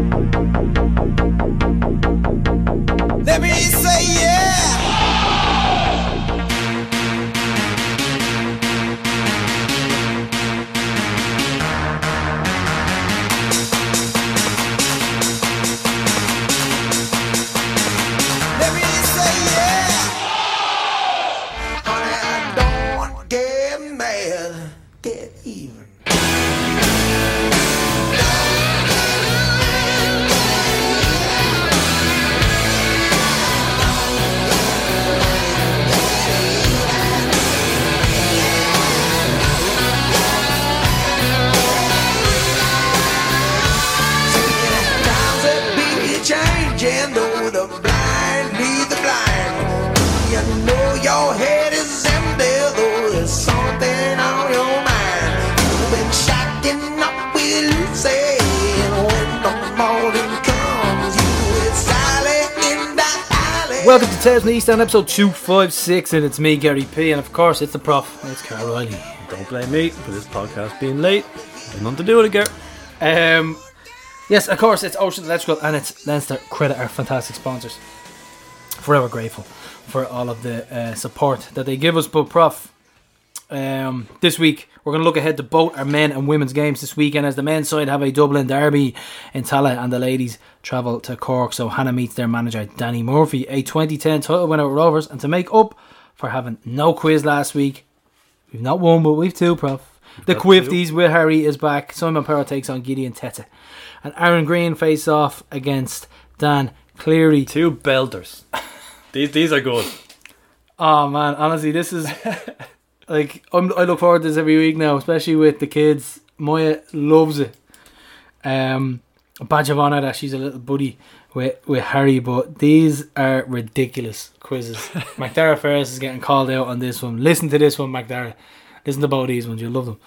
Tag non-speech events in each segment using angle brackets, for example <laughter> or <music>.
Let to Tales from the East End, episode 256, and it's me, Gary P, and of course, it's the prof, it's Carl Riley. Don't blame me for this podcast being late. Had nothing to do with it, Gert. Um, yes, of course, it's Ocean Electrical, and it's Leinster Credit, our fantastic sponsors. Forever grateful for all of the uh, support that they give us, but prof, um, this week we're going to look ahead to both our men and women's games this weekend as the men's side have a Dublin derby in Tallaght and the ladies travel to Cork. So Hannah meets their manager Danny Murphy, a 2010 title winner with Rovers, and to make up for having no quiz last week, we've not won but we've two, prof. The Quifties with Harry is back. Simon Power takes on Gideon Tetteh, and Aaron Greene face off against Dan Cleary. Two belters. <laughs> these these are good. Oh man, honestly, this is <laughs> like I'm, I look forward to this every week now, especially with the kids. Moya loves it. Um, a badge of honor that she's a little buddy with with Harry, but these are ridiculous quizzes. <laughs> McDara Ferris is getting called out on this one. Listen to this one, McDara. Listen to both these ones, you'll love them.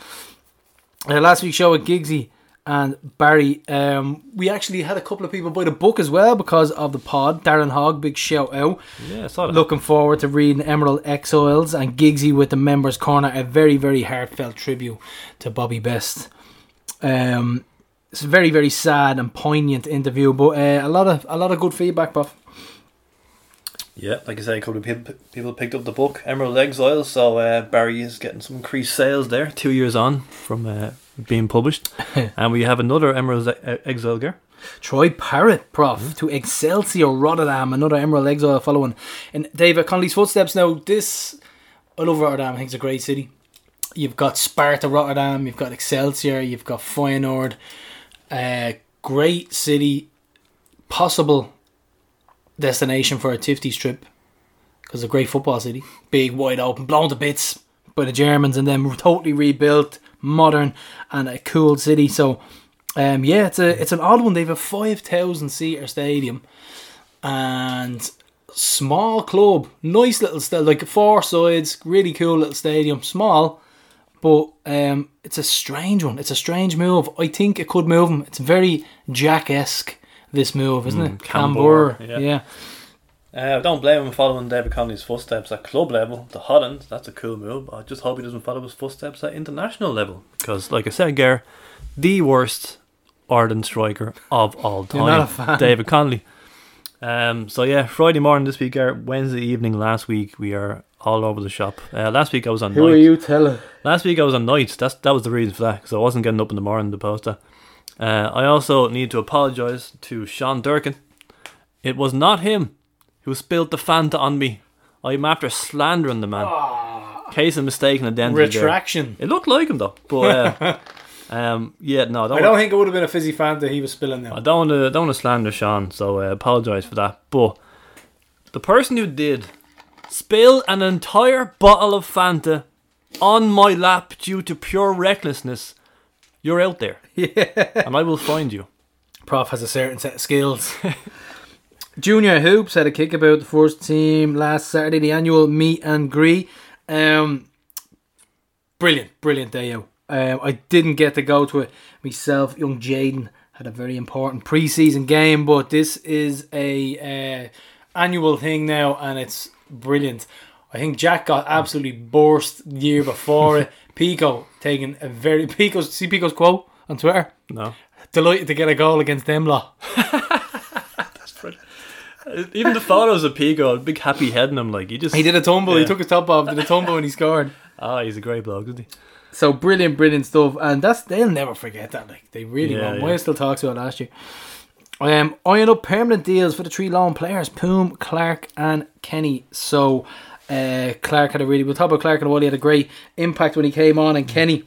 Uh, last week's show with Giggsy and Barry, um, we actually had a couple of people buy the book as well because of the pod. Darren Hogg, big shout out. Yeah, saw that. Looking forward to reading Emerald Exiles and Giggsy with the Members Corner, a very, very heartfelt tribute to Bobby Best. Um, it's a very, very sad and poignant interview, but uh, a lot of a lot of good feedback, Buff. Yeah, like I say, a couple of people, people picked up the book Emerald Exile, so uh, Barry is getting some increased sales there. Two years on from uh, being published, <laughs> and we have another Emerald Exile Gert. Troy Parrott, Prof, to Excelsior Rotterdam, another Emerald Exile following in David Connolly's footsteps. Now, this, I love Rotterdam, I think it's a great city. You've got Sparta Rotterdam, you've got Excelsior, you've got Feyenoord. Uh, great city, possible destination for a Tifties trip because a great football city. Big, wide open, blown to bits by the Germans and then totally rebuilt, modern, and a cool city. So, um, yeah, it's a it's an odd one. They have a five thousand seater stadium and small club, nice little st- like four sides, really cool little stadium, small, but um, it's a strange one. It's a strange move. I think it could move him. It's very Jack esque. This move, isn't it? Cambuur, Cambuur, yeah. yeah. Uh, I don't blame him following David Connolly's footsteps at club level to Holland. That's a cool move. I just hope he doesn't follow his footsteps at international level. Because, like I said, Ger, the worst Ireland striker of all time, <laughs> You're not a fan. David Connolly. Um, so yeah, Friday morning this week, Ger, Wednesday evening last week, we are all over the shop. Uh, last week I was on Who night. are you telling? Last week I was on nights. That's that was the reason for that because I wasn't getting up in the morning to post that. Uh, I also need to apologise to Sean Durkin. It was not him who spilled the Fanta on me. I'm after slandering the man. Case of mistaken identity. there. Retraction. It looked like him though, but uh, <laughs> um, yeah, no, I don't. I don't think it would have been a fizzy Fanta he was spilling there. I don't want to don't want to slander Sean, so I apologise for that. But the person who did spill an entire bottle of Fanta on my lap due to pure recklessness, you're out there, <laughs> Yeah. and I will find you. Prof has a certain set of skills. <laughs> Junior Hoops had a kick about the first team last Saturday, the annual meet and greet. Um, brilliant, brilliant day out. Um, I didn't get to go to it myself. Young Jaden had a very important preseason game, but this is a uh, annual thing now, and it's brilliant. I think Jack got absolutely burst the year before it. <laughs> Pico taking a very Pico's see Pico's quote on Twitter No, delighted to get a goal against them lot. <laughs> That's brilliant. Even the photos of Pico, big happy head in him, like he just He did a tumble. He took his top off, did a tumble, and he scored. <laughs> Ah, he's a great bloke, isn't he? So brilliant, brilliant stuff, and that's they'll never forget that. Like they really Yeah, won't. yeah. Moya still talks about it last year. Um, eyeing up permanent deals for the three lone players: Poom, Clark, and Kenny. So, uh, Clark had a really. We'll talk about Clark and while he had a great impact when he came on, and Kenny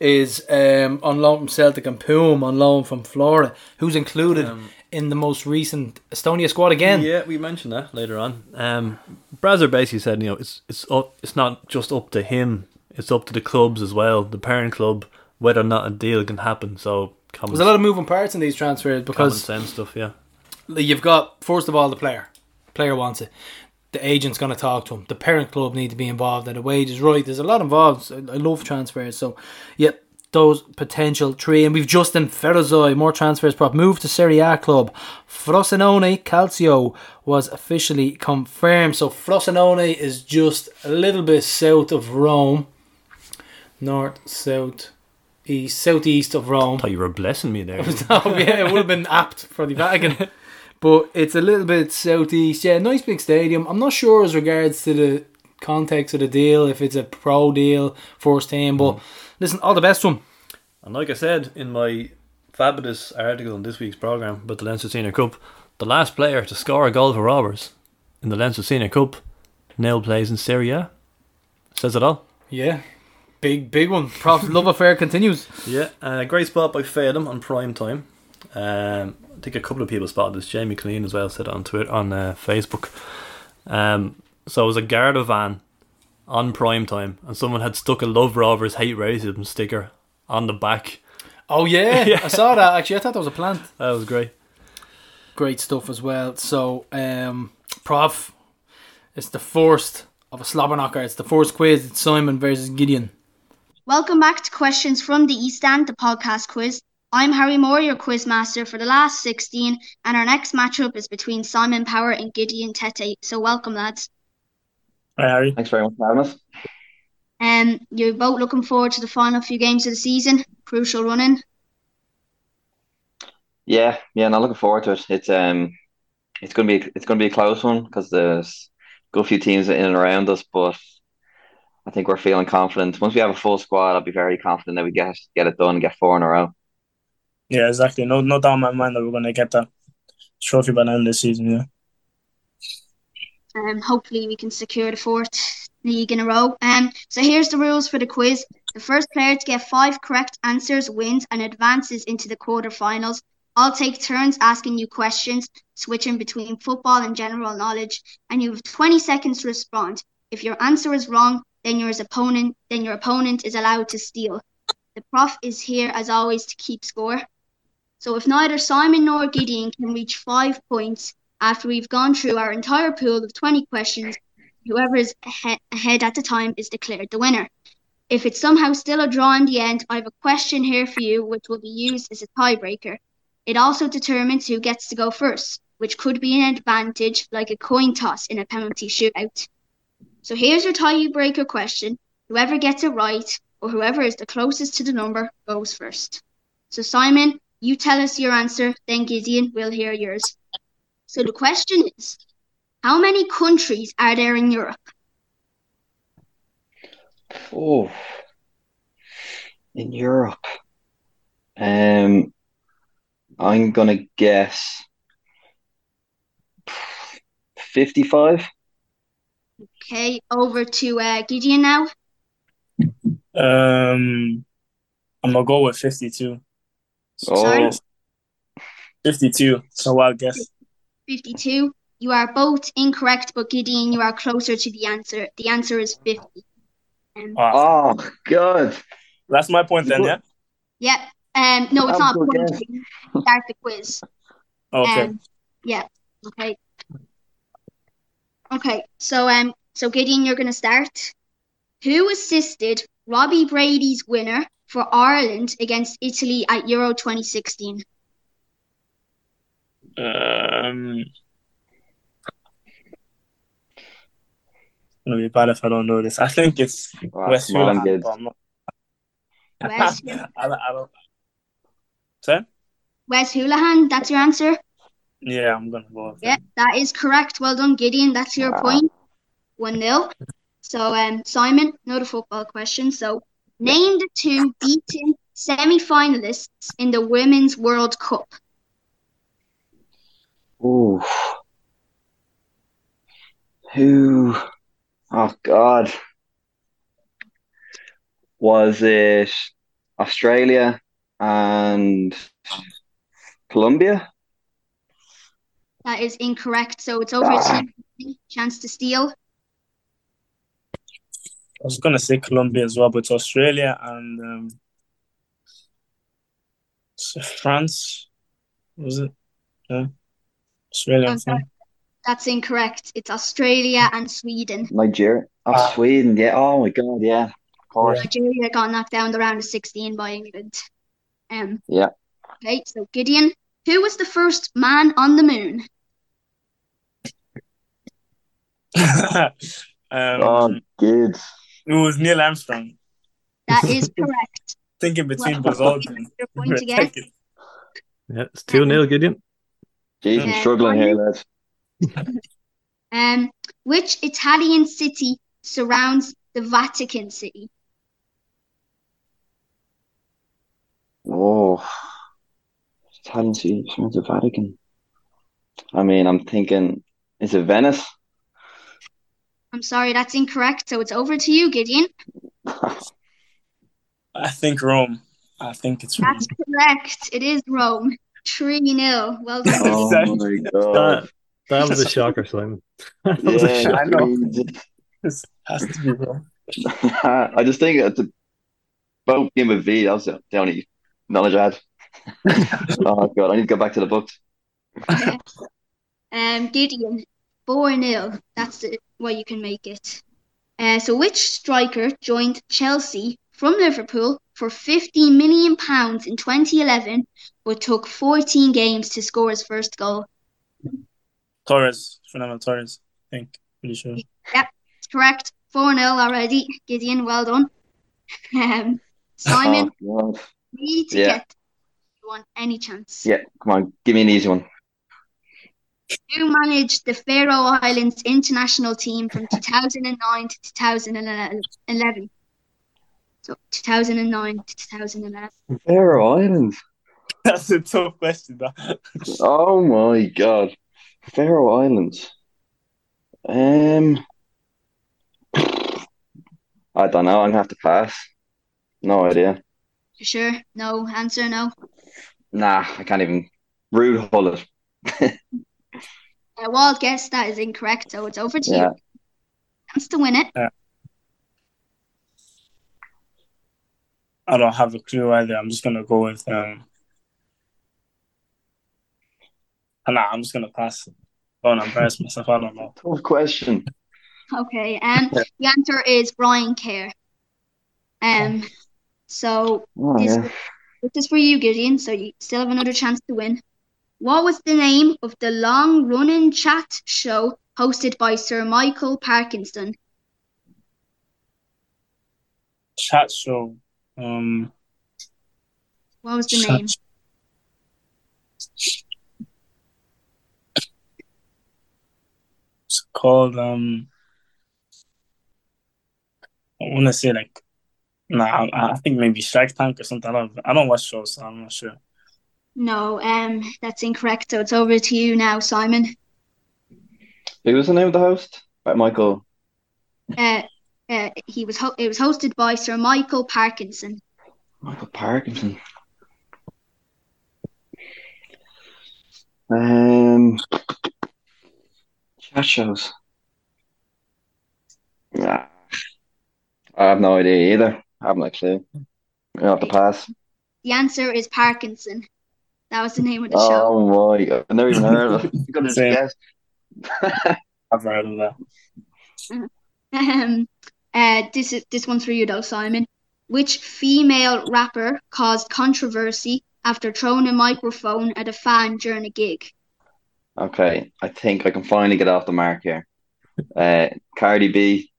is um, on loan from Celtic and Poom on loan from Flora, who's included in the most recent Estonia squad again. Yeah, we mentioned that later on. Um, Brazer basically said, you know, it's it's up, it's not just up to him; it's up to the clubs as well, the parent club, whether or not a deal can happen. So common, There's a lot of moving parts in these transfers common because sense stuff. Yeah, you've got first of all the player. Player wants it. The agent's going to talk to him. The parent club need to be involved. And the wage is right. There's a lot involved. I I love transfers. So, yeah, those potential three. And we've just Justin Ferizaj, more transfers prop. move to Serie A club. Frosinone Calcio was officially confirmed. So, Frosinone is just a little bit south of Rome. North, south, east, southeast of Rome. thought you were blessing me there. <laughs> Oh yeah, it would have been apt for the <laughs> Vatican. But it's a little bit southeast. Yeah, nice big stadium. I'm not sure as regards to the context of the deal, if it's a pro deal, first team. But listen, all the best to him. And like I said in my fabulous article in this week's program about the Leinster Senior Cup, the last player to score a goal for Rovers in the Leinster Senior Cup now plays in Serie A. Says it all. Yeah. Big, big one. Prof love affair <laughs> continues. Yeah, uh, great spot by Fadem on prime time. Um, I think a couple of people spotted this. Jamie Clean as well said it on Twitter on uh, Facebook. Um, so it was a Garda van on prime time, and someone had stuck a Love Rovers hate racism sticker on the back. Oh yeah, <laughs> I saw that actually. I thought that was a plant. That was great. Great stuff as well. So, um, Prof, it's the first of a slobber knocker. It's the first quiz. It's Simon versus Gideon. Welcome back to Questions from the East End, the podcast quiz. I'm Harry Moore, your quiz master for the last 16, and our next matchup is between Simon Power and Gideon Tetteh. So welcome, lads. Hi, Harry. Thanks very much for having us. Um, you're both looking forward to the final few games of the season. Crucial running. Yeah, yeah, and I'm looking forward to it. It's um, it's gonna be it's gonna be a close one because there's a good few teams in and around us, but I think we're feeling confident. Once we have a full squad, I'll be very confident that we get get it done and get four in a row. Yeah, exactly. No, no doubt in my mind that we're going to get that trophy by the end of the season. Yeah. Um, hopefully we can secure the fourth league in a row. Um, so here's the rules for the quiz. The first player to get five correct answers wins and advances into the quarterfinals. I'll take turns asking you questions, switching between football and general knowledge, and you have 20 seconds to respond. If your answer is wrong, then your opponent then your opponent is allowed to steal. The prof is here as always to keep score. So if neither Simon nor Gideon can reach five points after we've gone through our entire pool of 20 questions, whoever is ahead at the time is declared the winner. If it's somehow still a draw in the end, I have a question here for you which will be used as a tiebreaker. It also determines who gets to go first, which could be an advantage like a coin toss in a penalty shootout. So here's your tiebreaker question. Whoever gets it right, or whoever is the closest to the number, goes first. So Simon, you tell us your answer, then Gideon will hear yours. So the question is, how many countries are there in Europe? Oh, in Europe, um, I'm gonna guess fifty-five. Okay, over to uh, Gideon now. Um, I'm gonna go with 52. Sorry? Oh, 52. So I'll guess. 52. You are both incorrect, but Gideon, you are closer to the answer. The answer is 50. Um, Ah, oh, good. that's my point then. Yeah. yeah. Um, no, it's That's not a point. Start the quiz. <laughs> Okay. Um, yeah. Okay. Okay. So um, so Gideon, you're gonna start. Who assisted Robbie Brady's winner for Ireland against Italy at Euro 2016? Um, it'll be bad if I don't know this. I think it's Wow, West well Europe. done, kids. but I'm not- West <laughs> I, don't- I don't. Sorry? Wes Hoolahan, that's your answer? Yeah, I'm gonna go with Yeah, that. that is correct. Well done, Gideon. That's your Wow. point. 1 0. So, um, Simon, another football question. So, name the two beaten semi finalists in the Women's World Cup. Ooh. Who? Oh God. Was it Australia and Colombia? That is incorrect. So, it's over Ah. to. Chance to steal. I was gonna say Colombia as well, but Australia and um, France. Was it? Yeah. Australia I'm and sorry. France. That's incorrect. It's Australia and Sweden. Nigeria? Oh, Ah. Sweden. Yeah. Oh my God. Yeah. Of course. Nigeria got knocked down the round of 16 by England. Um, Yeah. Okay, so Gideon, who was the first man on the moon? <laughs> um, Oh, kids. It was Neil Armstrong. That is <laughs> correct. Thinking between Well, Buzz Aldrin. Your. Yeah, it's 2 0, Gideon. Jeez, I'm Yeah. struggling here, lads. <laughs> Um, which Italian city surrounds the Vatican City? Oh. Italian city, surrounds the Vatican. I mean, I'm thinking, is it Venice? I'm sorry, that's incorrect. So it's over to you, Gideon. I think Rome. I think it's Rome. That's correct. It is Rome. 3 0. Well done. Oh my God. That, that was a shocker, Simon. <laughs> That was a Yeah, shocker. I know. Jesus. This has to be Rome. <laughs> I just think it's a both game with V. That was the the only knowledge I had. <laughs> oh god, I need to go back to the books. Um, Gideon, 4 0. That's the, what you can make it. Uh, so, which striker joined Chelsea from Liverpool for £15 million in 2011 but took 14 games to score his first goal? Torres, Fernando Torres. I think. Pretty sure. Yep, correct. 4 0 already. Gideon, well done. Um, Simon, Oh, you need to Yeah. get one any chance. Yeah, come on, give me an easy one. Who managed the Faroe Islands international team from 2009 to 2011? So 2009 to 2011. Faroe Islands. That's a tough question, though. Oh my god. Faroe Islands. Um I don't know, I'm gonna have to pass. No idea. You sure? No answer, no. Nah, I can't even rude hull <laughs> it. A wild guess that is incorrect, so it's over to Yeah. you. Chance to win it. Yeah. I don't have a clue either. I'm just gonna go with um. Nah, I'm just gonna pass. Don't embarrass myself. I don't know. <laughs> Tough question. Okay, um, the answer is Brian Kerr. Um, so Oh, this, yeah. this is for you, Gideon. So you still have another chance to win. What was the name of the long-running chat show hosted by Sir Michael Parkinson? Chat show. Um. What was the chat name? It's called um. I want to say like, nah. I, I think maybe Shark Tank or something. I don't. I don't watch shows, so I'm not sure. No, um, that's incorrect. So it's over to you now, Simon. Who was the name of the host? Right, Michael. Uh, uh, he was ho- it was hosted by Sir Michael Parkinson. Michael Parkinson. Um, chat shows. Nah, I have no idea either. I have no clue. I have to pass. The answer is Parkinson. That was the name of the show. Oh my god! I've never even heard of it. You could have just guessed. I've heard of that. <laughs> Um, uh, this is this one's for you though, Simon. Which female rapper caused controversy after throwing a microphone at a fan during a gig? Okay, I think I can finally get off the mark here. Uh, Cardi B.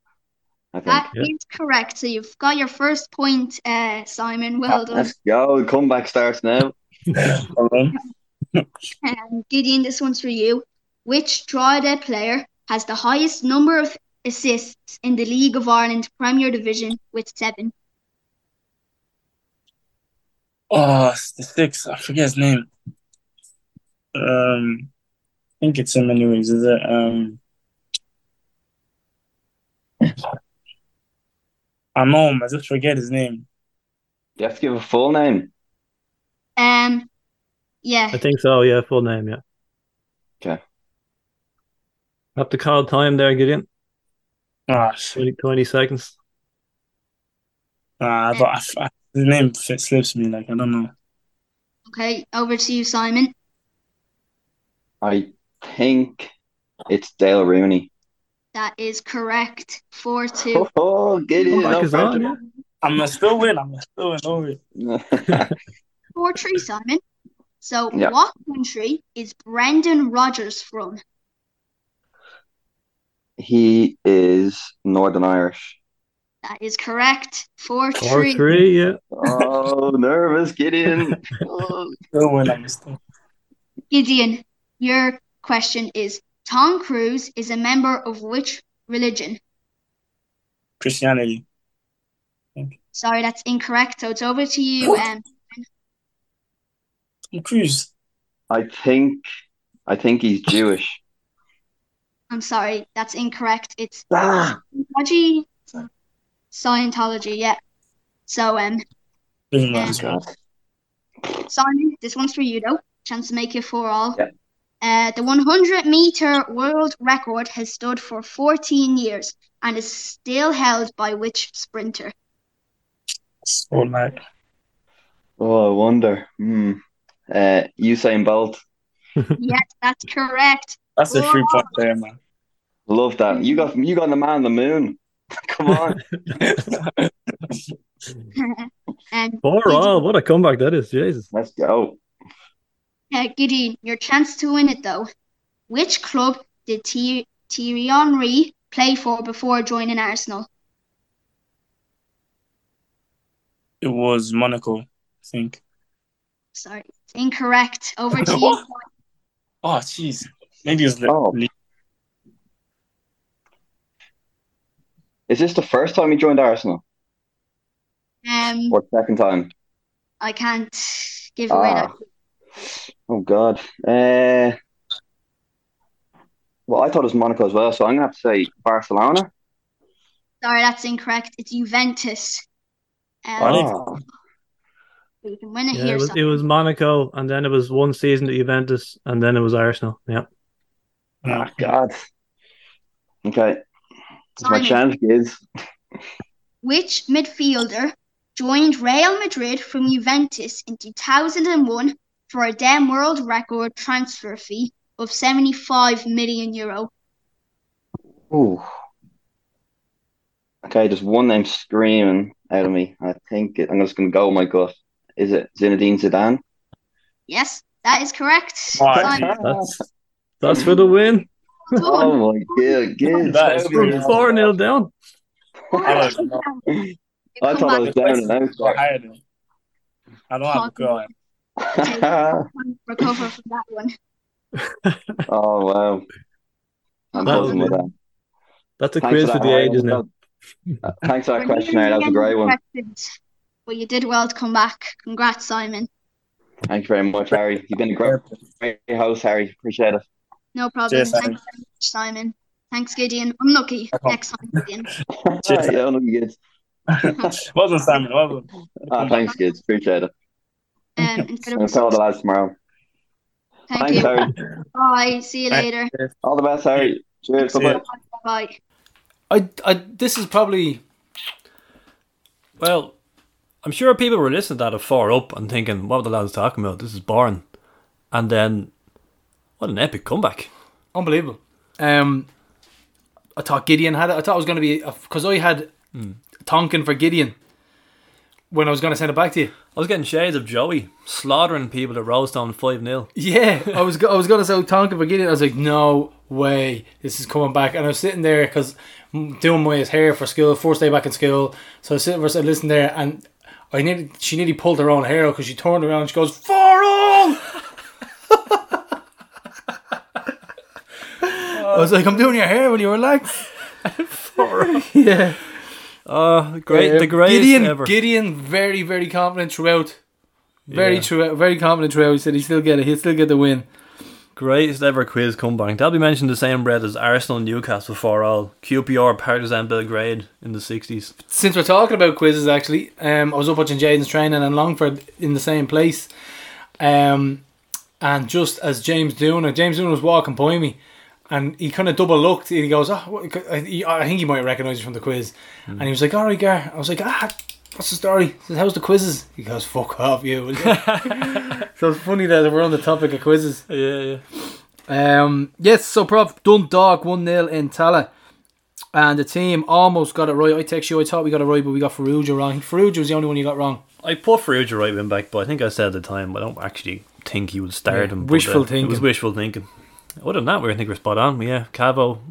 I think. That is Yeah. correct. So you've got your first point, uh, Simon. Well done. Let's go. The comeback starts now. Hold. Um, Gideon, this one's for you. Which Drogheda player has the highest number of assists in the League of Ireland Premier Division with seven? Oh, it's the six. I forget his name. Um, I think it's him anyways, is it? Um, I know him, I just forget his name. You have to give a full name. Um, yeah, I think so. Yeah, full name. Yeah. Okay. Up to call time there, Gideon. Ah, shit. 20, 20 seconds. Ah, I don't, I, I, his name fit slips me, like, I don't know. okay, over to you, Simon. I think it's Dale Rooney. That is correct. 4 2. Oh, get in. Back is on, yeah. I'm gonna still win, I'm gonna still win over <laughs> <laughs> it. 4 3, Simon. So, Yeah. what country is Brendan Rodgers from? he is Northern Irish. That is correct. 4 Four 3. three. Yeah. Oh, <laughs> nervous. Get in. Oh. Still win, I'm still. Gideon, your question is Tom Cruise is a member of which religion? Christianity. Sorry, that's incorrect. So it's over to you. Um, Tom Cruise. I think, I think he's Jewish. I'm sorry, that's incorrect. It's Ah, Scientology. Scientology, yeah. So, um, Doesn't Yeah. matter. God. Simon, this one's for you though. Chance to make it for all. Yeah. Uh, the 100 meter world record has stood for 14 years and is still held by which sprinter? So, like, Oh, I wonder. Hmm. Uh, Usain Bolt. <laughs> yes, that's correct. that's a three point there, man. Love that. You got, you got the man on the moon. <laughs> Come on. <laughs> and Four all. What a comeback that is. Jesus. Let's go. Uh, Gideon, your chance to win it though. Which club did Thierry Thierry Henry play for before joining Arsenal? It was Monaco, I think. Sorry, it's incorrect. Over <laughs> to you. Oh, jeez. Maybe it was Le- Oh. Is this the first time he joined Arsenal Um, or second time? I can't give away that. Ah. Oh God. Uh, well, I thought it was Monaco as well, so I'm gonna have to say Barcelona. Sorry, that's incorrect. It's Juventus. Um, Oh, you can win it Yeah, here. it was, it was Monaco, and then it was one season at Juventus, and then it was Arsenal. Yeah. oh God. Okay, it's my Simon, chance, kids. which midfielder joined Real Madrid from Juventus in 2001 for a then world record transfer fee of 75 million euro? Ooh. Okay, just one name screaming out of me. I think it, I'm just gonna go with my gut. Is it Zinedine Zidane? Yes, that is correct. Simon, That's that's for the win. Oh my God, kids. That is how good. good. Four nil down. I don't know. You I thought I was down and out. Go higher than- I don't have a girl. <laughs> recover from that one. <laughs> oh wow. I'm That was with that. That's a Thanks quiz for for the ages now. Uh, Thanks for that We're question, nearing That was a great one. questions, But you did well to come back. Congrats, Simon. Thank you very much, Harry. You've been a great, great host, Harry. Appreciate it. No problem. Cheers, Thanks Simon. very much, Simon. Thanks, Gideon. Unlucky No problem. next time, Gideon. <laughs> Cheers. <laughs> yeah, no, you kids. well done, Simon. Well done. Ah, thanks, kids. Appreciate it. Um, instead I'll <laughs> tell the lads tomorrow. thank Thanks, you. Harry. Bye. See you Thanks. later. All the best, Harry. Cheers. See. Bye-bye. Bye. I, I, this is probably Well, I'm sure people were listening to that at four up and thinking, what were the lads talking about? This is boring. And then, what an epic comeback. unbelievable. Um, I thought Gideon had it. I thought it was going to be because I had Tonkin for Gideon when I was going to send it back to you. I was getting shades of Joey slaughtering people at Roadstone 5 0. Yeah, I was <laughs> I was going to say Tonkin for Gideon. I was like, no way, this is coming back. And I was sitting there because doing my hair for school, first day back in school. So I was sitting listening there, and I nearly she nearly pulled her own hair out because she turned around. and She goes four goal. <laughs> I was like, I'm doing your hair. when you relax? For all. yeah. Oh, great, Uh, the greatest Gideon, ever. Gideon, very, very confident throughout. Very Yeah. true, very confident throughout. He said he still get it. He'll still get the win. Greatest ever quiz comeback. That'll be mentioned the same bread as Arsenal and Newcastle before all. QPR, Partizan Belgrade in the 60s. Since we're talking about quizzes, actually, um, I was up watching Jaden's training in Longford in the same place, um, and just as James Dooner, James Dooner was walking by me, and he kind of double looked. And he goes, "Oh, I think he might recognise you from the quiz," and he was like, "All right, Gar." I was like, "Ah." What's the story? He says, How's the quizzes? He goes, Fuck off, you. <laughs> <laughs> so it's funny that we're on the topic of quizzes. Yeah, yeah. Um, yes, so Prof Dundalk 1 0 in Tallaght. And the team almost got it right. I text you, I thought we got it right, but we got Farrugia wrong. Farrugia was the only one you got wrong. I put Farrugia right wing back, but I think I said at the time I don't actually think he would start Yeah, him. but, wishful uh, It thinking. was wishful thinking. Other than that, we I think we're spot on. Yeah, Cavo,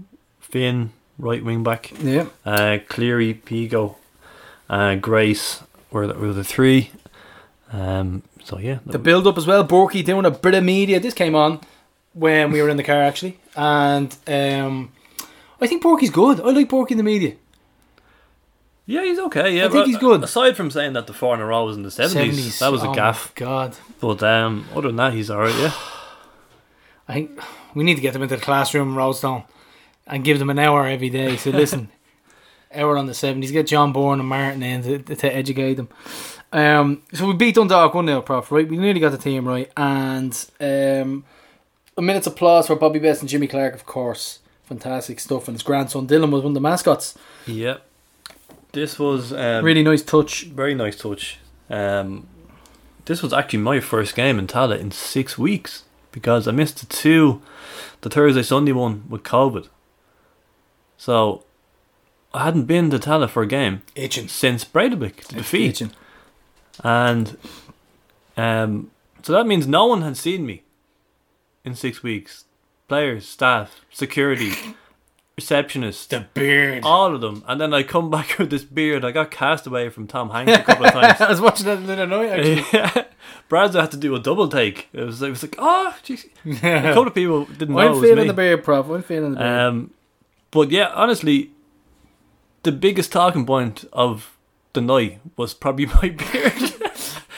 Finn, right wing back. Yeah. Uh, Cleary, Pico, uh, Grace were the, were the three. Um, so yeah, The build up as well. Borky doing a bit of media. This came on when we were in the car, actually. And um, I think Borky's good. I like Borky in the media. yeah, he's okay. Yeah, I think he's good. Aside from saying that the four in a row was in the seventies, that was a oh gaff. God. But um, other than that, he's alright. Yeah, I think we need to get them into the classroom in Roadstone and give them an hour every day. So listen, <laughs> hour on the seventies. Get John Bourne and Martin in to, to educate them. Um, so we beat Dundalk one 0 Prof. Right, we nearly got the team right, and um, a minute's applause for Bobby Best and Jimmy Clark, of course. Fantastic stuff, and his grandson Dylan was one of the mascots. yeah. This was um, Really nice touch. very nice touch. Um, this was actually my first game in Tallaght in six weeks because I missed the two, the Thursday Sunday one with COVID. So hadn't been to Tallaght for a game Itching. since Breidablik to defeat, Itching. and um, so that means no one had seen me in six weeks. Players, staff, security, <coughs> receptionist, The beard. all of them, and then I come <laughs> back with this beard. I got cast away from Tom Hanks a couple of <laughs> times. I was watching that the other night actually. <laughs> Yeah. Bradza had to do a double take. It was, it was like, oh, jeez. A couple of people didn't know I'm was feeling the beard, Prof. I'm feeling the beard. Um, but yeah, honestly, the biggest talking point of the night was probably <laughs> my beard.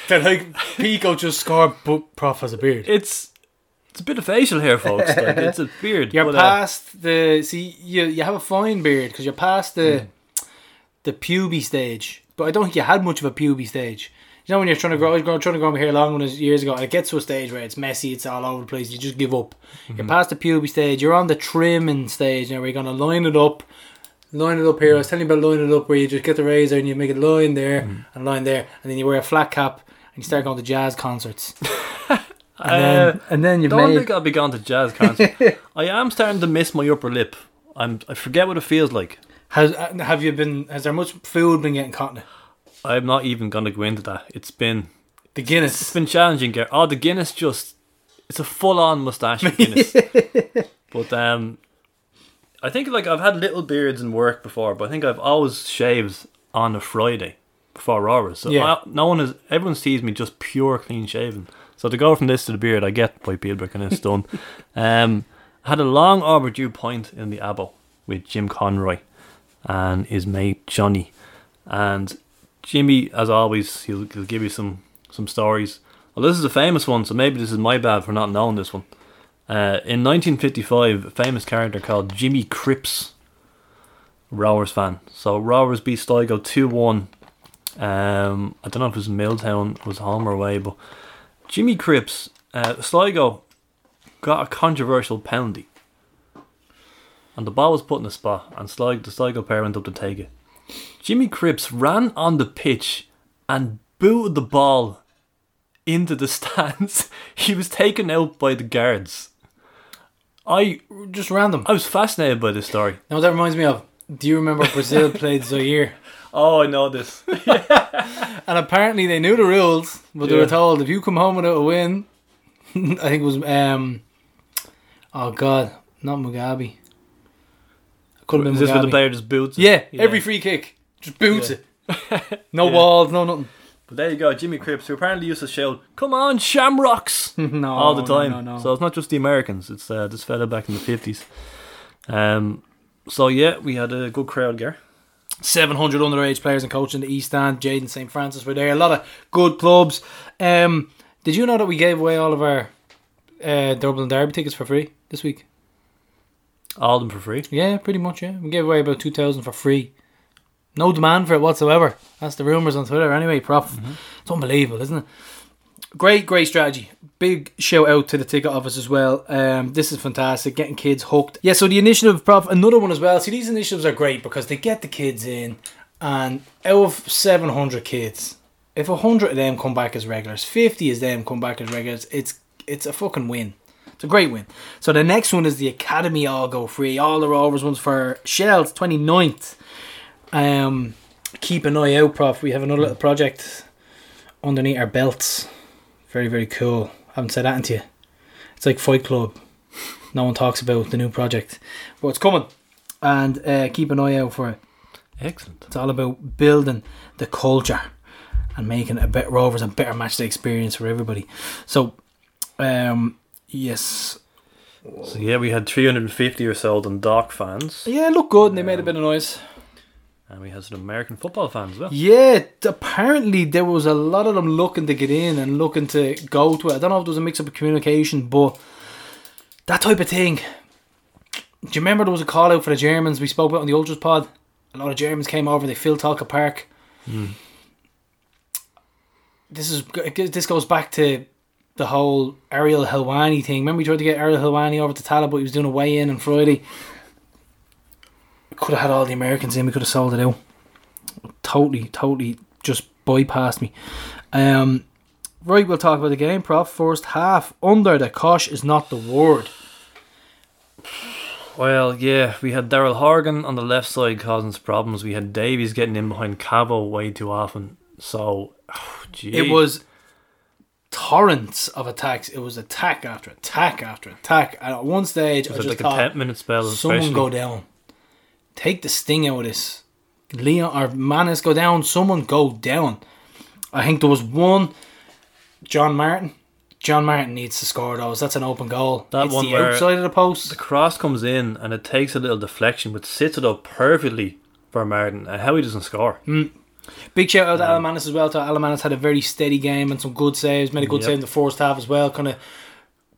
That like Pico just scored, but Prof has a beard. it's it's a bit of facial hair, folks. Like, <laughs> it's a beard. You're but, uh, past the see you you have a fine beard because you're past the the puby stage, but I don't think you had much of a puby stage. You know when you're trying to grow, trying to grow my hair long when it was years ago, it gets to a stage where it's messy, it's all over the place. You just give up. You're past the puby stage. You're on the trimming stage now, where you're gonna line it up, line it up here. I was telling you about lining it up where you just get the razor and you make a line there and a line there, and then you wear a flat cap and you start going to jazz concerts. <laughs> and, then, and then you don't make think I'll be going to jazz concerts. <laughs> I am starting to miss my upper lip. I'm I forget what it feels like. Has uh, have you been? Has there much food been getting caught? in it? I'm not even gonna go into that. It's been The it's Guinness. been challenging. Gar- Oh, the Guinness just it's a full on mustache of Guinness. <laughs> but um, I think like I've had little beards in work before, but I think I've always shaved on a Friday before hours. So Yeah. I, no one is everyone sees me just pure clean shaven. So to go from this to the beard, I get by Peelbrick and it's done. <laughs> um, I had a long overdue point in the Abo with Jim Conroy and his mate Johnny, and Jimmy, as always, he'll, he'll give you some some stories. Well, this is a famous one, so maybe this is my bad for not knowing this one. Uh, in 1955, a famous character called Jimmy Cripps, Rovers fan. So Rovers beat Sligo 2 1. Um, I don't know if it was Milltown, was home or away, but Jimmy Cripps, uh, Sligo got a controversial penalty. And the ball was put in the spot, and Sligo, the Sligo player went up to take it. Jimmy Cripps ran on the pitch and booted the ball into the <laughs> stands. he was taken out by the guards. I Just random. I was fascinated by this story. Now that reminds me of. Do you remember Brazil <laughs> played Zaire? Oh, I know this. <laughs> <laughs> And apparently they knew the rules, but they Yeah. were told if you come home without a win, I think it was um, oh god, not Mugabe. Could have been Is this where the Mugabe. player just boots? it? Yeah, every free kick just boots Yeah. it. No Yeah. walls, no nothing. But there you go, Jimmy Cripps, who apparently used to shout, "Come on, Shamrocks!" <laughs> no, all the time. No, no, So it's not just the Americans; it's uh, this fella back in the fifties. Um, so yeah, we had a good crowd, Gar. 700 underage players and coach in the East Stand. Jaden St. Francis were there. A lot of good clubs. Um, did you know that we gave away all of our uh, Dublin Derby tickets for free this week? All of them for free. Yeah, pretty much. Yeah, we gave away about 2,000 for free. No demand for it whatsoever. That's the rumours on Twitter. Anyway, prof. It's unbelievable, isn't it? Great, great strategy. Big shout out to the ticket office as well. Um, this is fantastic. Getting kids hooked. Yeah, so the initiative, prof, another one as well. See, these initiatives are great because they get the kids in, and out of 700 kids, if 100 of them come back as regulars, 50 of them come back as regulars, it's it's a fucking win. It's a great win. So the next one is the Academy All Go Free. All the Rovers ones for Shells, 29th. Um, keep an eye out, Prof. We have another little project underneath our belts. Very, very cool. haven't said that to you. It's like Fight Club. No one talks about the new project. But it's coming. And uh, keep an eye out for it. Excellent. It's all about building the culture and making a better Rovers a better match day experience for everybody. So, um, yes, So yeah, we had 350 or so on dark fans, yeah, look good, and they made a bit of noise. And we had some American football fans as well. Yeah, apparently there was a lot of them looking to get in and looking to go to it. I don't know if there was a mix up of communication, but that type of thing. Do you remember there was a call out for the Germans we spoke about on the Ultras pod? A lot of Germans came over. They filled Tolka Park. Hmm. This is this goes back to the whole Ariel Helwani thing. Remember we tried to get Ariel Helwani over to Tallaght, but he was doing a weigh in on Friday. Could have had all the Americans in. We could have sold it out totally, totally just bypassed me. Um, right, we'll talk about the game, Prof. First half. Under the cosh is not the word. Well, yeah, we had Daryl Horgan on the left side causing us problems. We had Davies getting in behind Cavo way too often. So, <sighs> oh. It was torrents of attacks. It was attack after attack after attack. And at one stage, I just like a 10 minute spell, someone especially. go down. Take the sting out of this. Leon or Mannus go down. Someone go down. I think there was one. John Martin. John Martin needs to score those. That's an open goal. That it's one the where outside of the post. The cross comes in and it takes a little deflection, but sits it up perfectly for Martin. And how he doesn't score. Hmm. Big shout out to um, Alan Mannus as well. To Alan Mannus had a very steady game and some good saves. Made a good Yep. save in the first half as well. Kind of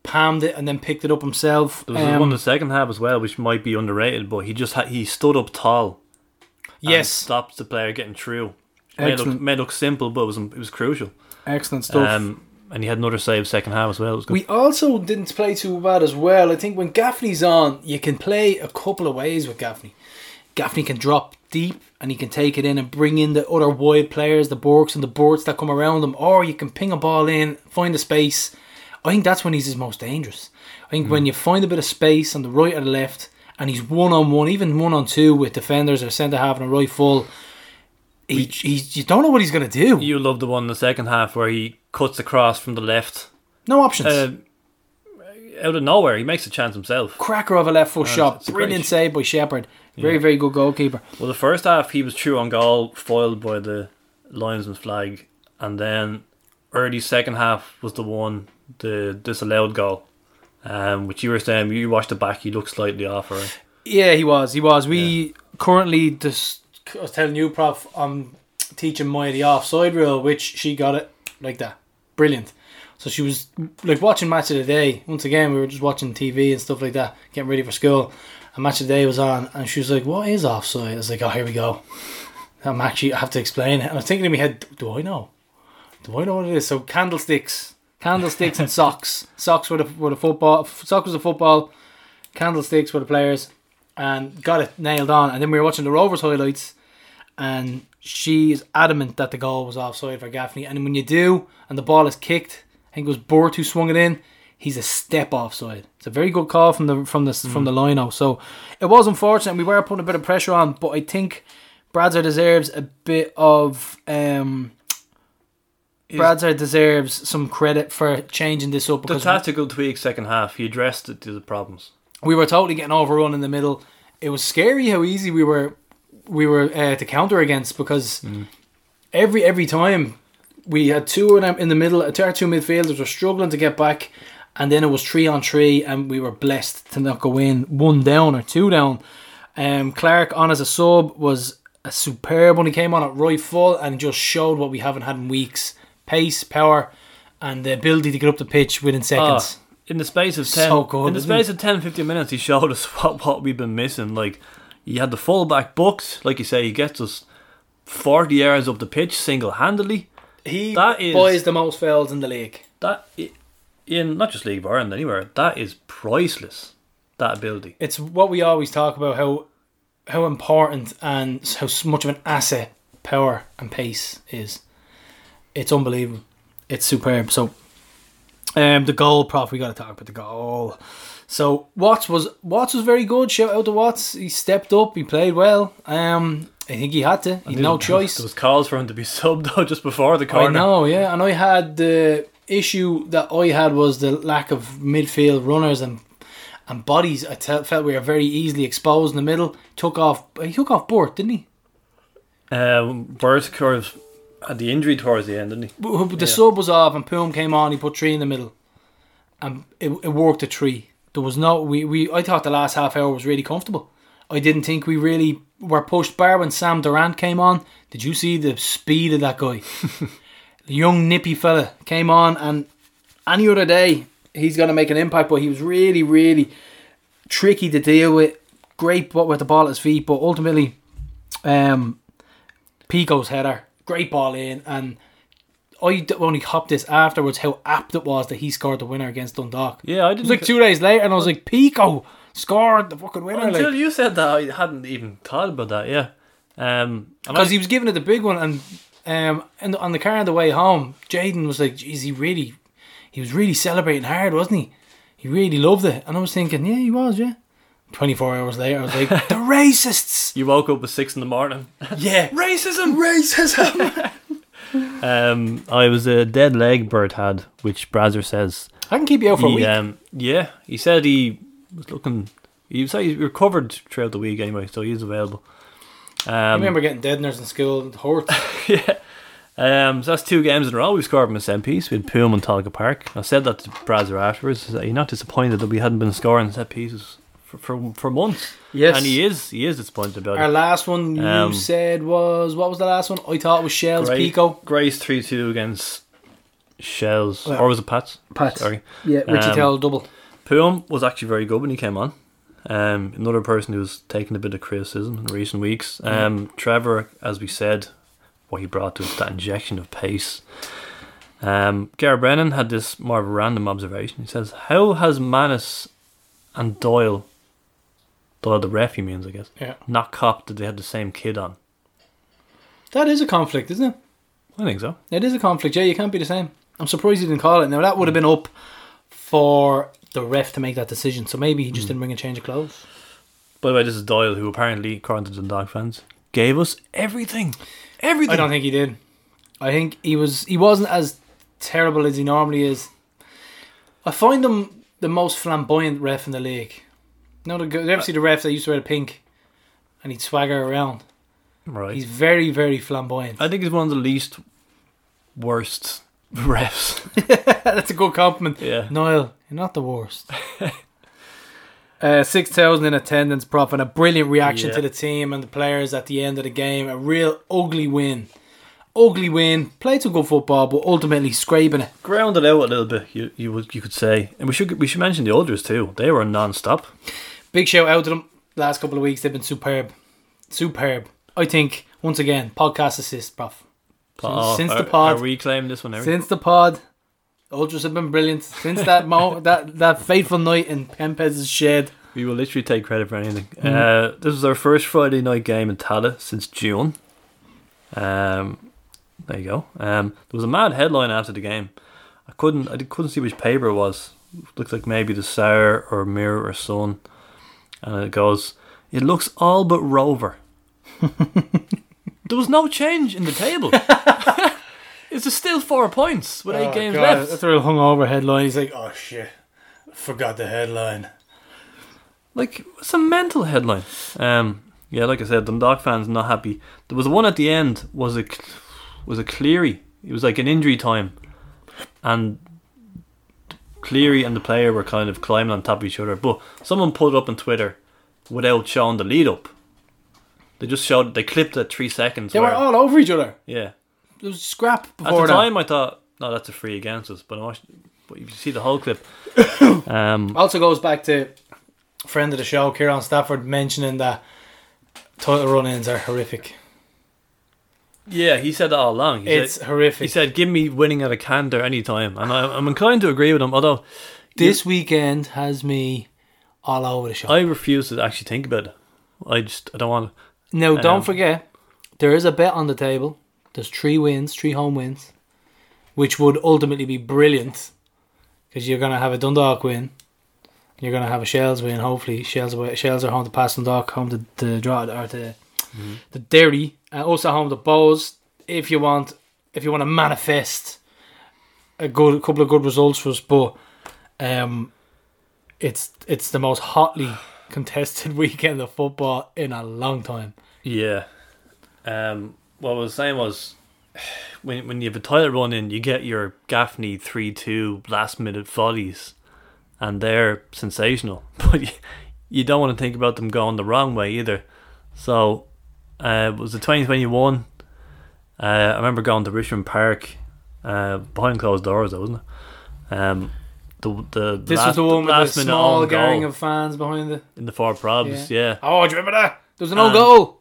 palmed it and then picked it up himself. There was Um, one in the second half as well, which might be underrated, but he just ha- he stood up tall. and yes, stops the player getting through. May look, Excellent. may look simple, but it was it was crucial. excellent stuff. Um, and he had another save second half as well. It was good. We also didn't play too bad as well. I think when Gaffney's on, you can play a couple of ways with Gaffney. Gaffney can drop deep and he can take it in and bring in the other wide players, the Borks and the Borts that come around him, or you can ping a ball in, find a space. I think that's when he's his most dangerous. I think when you find a bit of space on the right or the left, and he's one on one, even one on two with defenders or centre half and a right full, he, he, you don't know what he's going to do. you love the one in the second half where he cuts across from the left. no options. Uh, out of nowhere, he makes a chance himself. Cracker of a left foot shot. Brilliant save by Shepperd. Very, very good goalkeeper. Well, the first half he was true on goal, foiled by the linesman's flag, and then early second half was the one the disallowed goal, um, which you were saying you watched it back, he looked slightly off. Right? Yeah, he was. He was. We currently just. I was telling you, Prof. I'm teaching Maya the offside rule, which she got it like that. Brilliant. So she was like watching match of the day. Once again, we were just watching TV and stuff like that, getting ready for school. And match of the day was on, and she was like, "What is offside?" I was like, "Oh, here we go." I'm actually I have to explain it. And I was thinking in my head, "Do I know? Do I know what it is?" So candlesticks, candlesticks, and socks. Socks were the were the football. Socks was the football. Candlesticks were the players and got it nailed on. And then we were watching the Rovers highlights, and she is adamant that the goal was offside for Gaffney. And when you do, and the ball is kicked, I think it was Burt who swung it in. He's a step offside. It's a very good call from the from the from the line So it was unfortunate. We were putting a bit of pressure on, but I think Bradzer deserves a bit of. Um, Bradzer deserves some credit for changing this up The tactical tweak second half, he addressed it to the problems. we were totally getting overrun in the middle. It was scary how easy we were we were uh, to counter against because every every time we had two of them in the middle. Our two midfielders were struggling to get back, and then it was three on three, and we were blessed to not go in one down or two down. Um, Clark on as a sub was a superb when he came on at right full and just showed what we haven't had in weeks: pace, power, and the ability to get up the pitch within seconds. Ah, in the space of 10 So good, in the space of 10 15 minutes he showed us <laughs> what, what we've been missing like he had the fullback booked like you say he gets us 40 yards up the pitch single-handedly He That is- buys the most fouls in the league. that in not just League of Ireland anywhere that is priceless that ability It's what we always talk about how how important and how much of an asset power and pace is. It's unbelievable. It's superb. So, um, the goal, prof. We got to talk about the goal. So Watts was Watts was very good. Shout out to Watts. He stepped up. He played well. Um, I think he had to. He had no <laughs> choice. there was calls for him to be <laughs> subbed though just before the corner. I know, yeah. And I had the issue that I had was the lack of midfield runners and and bodies. I felt we were very easily exposed in the middle. Took off, he took off Burke, didn't he? um, Bert curves had the injury towards the end didn't he But- but The sub was off and Poom came on. He put three in the middle, and it, it worked a three. There was no we, we. I thought the last half hour was really comfortable. I didn't think we really were pushed bar when Sam Durrant came on. Did you see the speed of that guy? <laughs> the young nippy fella came on, and any other day he's going to make an impact. But he was really, really tricky to deal with. Great, but with the ball at his feet, but ultimately, um, Pico's header, great ball in, and I only hopped this afterwards how apt it was that he scored the winner against Dundalk. yeah I It was didn't like two days later, and I was like, Pico scored the fucking winner, until like you said that I hadn't even thought about that yeah um I- because he was giving it the big one, and um, and on the car on the way home, Jaden was like, "Geez, he really, he was really celebrating hard, wasn't he? He really loved it." And I was thinking, "Yeah, he was, yeah." Twenty four hours later, I was like, "The racists, <laughs> you woke up at six in the morning <laughs> yeah, racism racism." <laughs> Um, I was a dead leg Bert had, which Brazzer says. I can keep you out for a week. um, yeah, he said he was looking. He said he recovered throughout the week anyway, so he's available. I Um, remember getting deadners in school. It hurt. yeah. Um, so that's two games in a row. We scored from a set piece. We had Poom and Tolka Park. I said that to Brazzer afterwards. He's not disappointed that we hadn't been scoring set pieces for, for, for months. Yes. and he is. He is disappointed about Our it. last one you Um, said was what was the last one? I thought it was Shells Gra- Pico. Grace three two against Shells, Yeah. or was it Pats? Pats. Sorry. Yeah, Richie Um, Towell double. Poom was actually very good when he came on. Um, another person who's taken a bit of criticism in recent weeks. Um, Trevor, as we said, what he brought to us, that injection of pace. Um, Gareth Brennan had this more of a random observation. He says, How has Mannus and Doyle, Doyle the ref, he means, I guess, Yeah. not cop that they had the same kid on? That is a conflict, isn't it? I think so. It is a conflict. Yeah, you can't be the same. I'm surprised he didn't call it. Now that would have been up for the ref to make that decision. So maybe he just Hmm. didn't bring a change of clothes. By the way, this is Doyle, who apparently, according to the Dundalk fans, gave us everything. Everything. I don't think he did. I think he was. He wasn't as terrible as he normally is. I find him the most flamboyant ref in the league. No, the, you ever see the ref that used to wear the pink, and he'd swagger around. Right. He's very, very flamboyant. I think he's one of the least worst <laughs> refs. <laughs> That's a good compliment. Yeah. Niall, you're not the worst. <laughs> uh, 6,000 in attendance, prof, and a brilliant reaction Yeah. to the team and the players at the end of the game. A real ugly win. Ugly win. Played some good football, but ultimately scraping it. Grounded out a little bit, you you would you could say, and we should we should mention the others too. They were non-stop. Big shout out to them. Last couple of weeks, they've been superb. Superb. I think, once again, podcast assist, prof. Since, Oh, since are, the pod. are we claiming this one? Eric? Since the pod, Ultras have been brilliant. Since that mo- <laughs> that that fateful night in Pempez's shed. we will literally take credit for anything. Mm-hmm. Uh, this was our first Friday night game in Tallaght since June. Um, there you go. Um, there was a mad headline after the game. I couldn't I couldn't see which paper it was. It looked like maybe the Sour or Mirror or Sun, and it goes. It looks all but Rover. <laughs> there was no change in the table. <laughs> it's still four points with eight games left. Oh, That's a real hungover headline. He's like, oh shit, forgot the headline. Like it's a mental headline. Um, yeah, like I said, Dundalk fans not happy. There was one at the end. Was it was a Cleary? it was like an injury time, and Cleary and the player were kind of climbing on top of each other. But someone put it up on Twitter without showing the lead up. They just showed they clipped it three seconds. They were where- all over each other. yeah. There was scrap At the that. time, I thought, no, that's a free against us. But I watched, but if you see the whole clip, <coughs> um, Also goes back to friend of the show, Kieran Stafford, mentioning that title run-ins are horrific. Yeah, he said that all along. He It's said, horrific. he said, "Give me winning at a canter any time," and I, I'm inclined to agree with him. Although this weekend has me all over the shop. I refuse to actually think about it. I just I don't want. to. Now, don't Um, forget, there is a bet on the table. There's three wins, three home wins, which would ultimately be brilliant because you're going to have a Dundalk win. You're going to have a Shells win. Hopefully, Shells away, Shells are home to pass Dundalk, home to the draw or to the Derry, and also home to Bows. If you want, if you want to manifest a good couple of good results for us, but um, it's it's the most hotly contested <laughs> weekend of football in a long time. Yeah. Um. What I was saying was, <sighs> when when you have a title run in, you get your Gaffney three two last minute volleys, and they're sensational. <laughs> But you, you don't want to think about them going the wrong way either. So, uh, it was the twenty twenty one. Uh, I remember going to Richmond Park, uh, behind closed doors, though, wasn't it? Um, the the This last, was the one with the small gang of fans behind the. in the four probs, yeah. Oh, do you remember that? There was an Um, goal.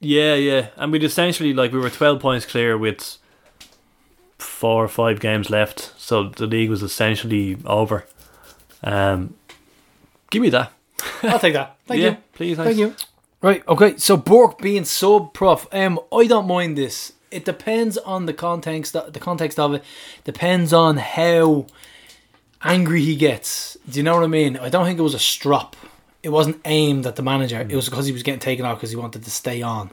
Yeah, yeah, and we'd essentially like we were twelve points clear with four or five games left, so the league was essentially over. Um, give me that, I'll take that. Thank yeah, you. please. Thank you. Right, okay. So Burke being sub prof, um, I don't mind this. It depends on the context. The context of it depends on how angry he gets. Do you know what I mean? I don't think it was a strop. It wasn't aimed at the manager. It was because he was getting taken out because he wanted to stay on.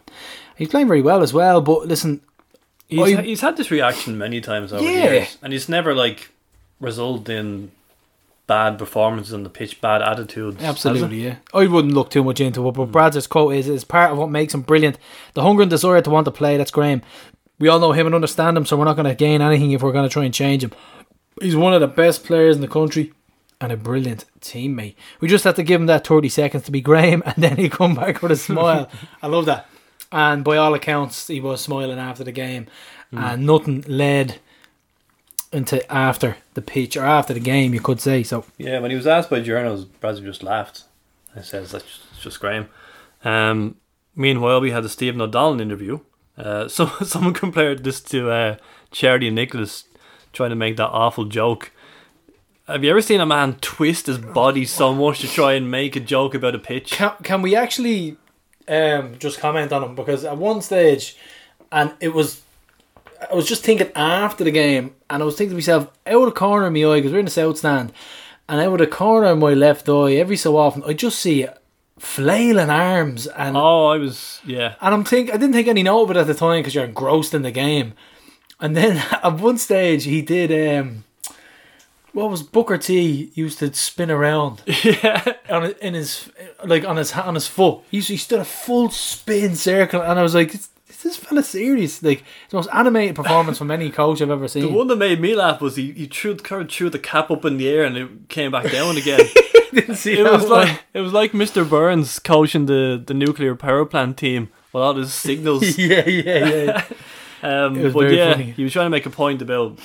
He's playing very well as well. But listen, He's, I- he's had this reaction many times over Yeah. the years, and it's never like resulted in bad performances on the pitch, bad attitudes. Absolutely, yeah. I wouldn't look too much into it, but Brad's quote is is part of what makes him brilliant. The hunger and desire to want to play, that's Graham. We all know him and understand him, so we're not going to gain anything if we're going to try and change him. He's one of the best players in the country and a brilliant teammate. We just have to give him that 30 seconds to be Graham <laughs> and then he come back with a smile. I love that. And by all accounts, he was smiling after the game and mm. nothing led into after the pitch or after the game, you could say. So Yeah, when he was asked by journalists, Bradley just laughed. He says that's just Graham. Um, meanwhile, we had the Stephen O'Donnell interview. Uh, <laughs> so someone compared this to uh, Charity and Nicholas trying to make that awful joke. Have you ever seen a man twist his body so much to try and make a joke about a pitch? can, can we actually um, just comment on him because at one stage, and it was, I was just thinking after the game, and I was thinking to myself, out of the corner of my eye, because we're in the south stand, and out of the corner of my left eye, every so often, I just see flailing arms, and Oh, I was yeah. and I'm think I didn't think any note of it at the time because you're engrossed in the game, and then <laughs> at one stage he did um. What was Booker T used to spin around <laughs> Yeah, on his- in his like on his on his foot. He used, he stood a full spin circle, and I was like, "Is, is this fella serious?" Like the most animated performance from any coach I've ever seen. the one that made me laugh was he, he threw, kind of threw the cap up in the air and it came back down again. <laughs> didn't see It was like it was like Mr. Burns coaching the, the nuclear power plant team with all his signals. <laughs> yeah, yeah, yeah. <laughs> Um, It was but very yeah, funny. he was trying to make a point about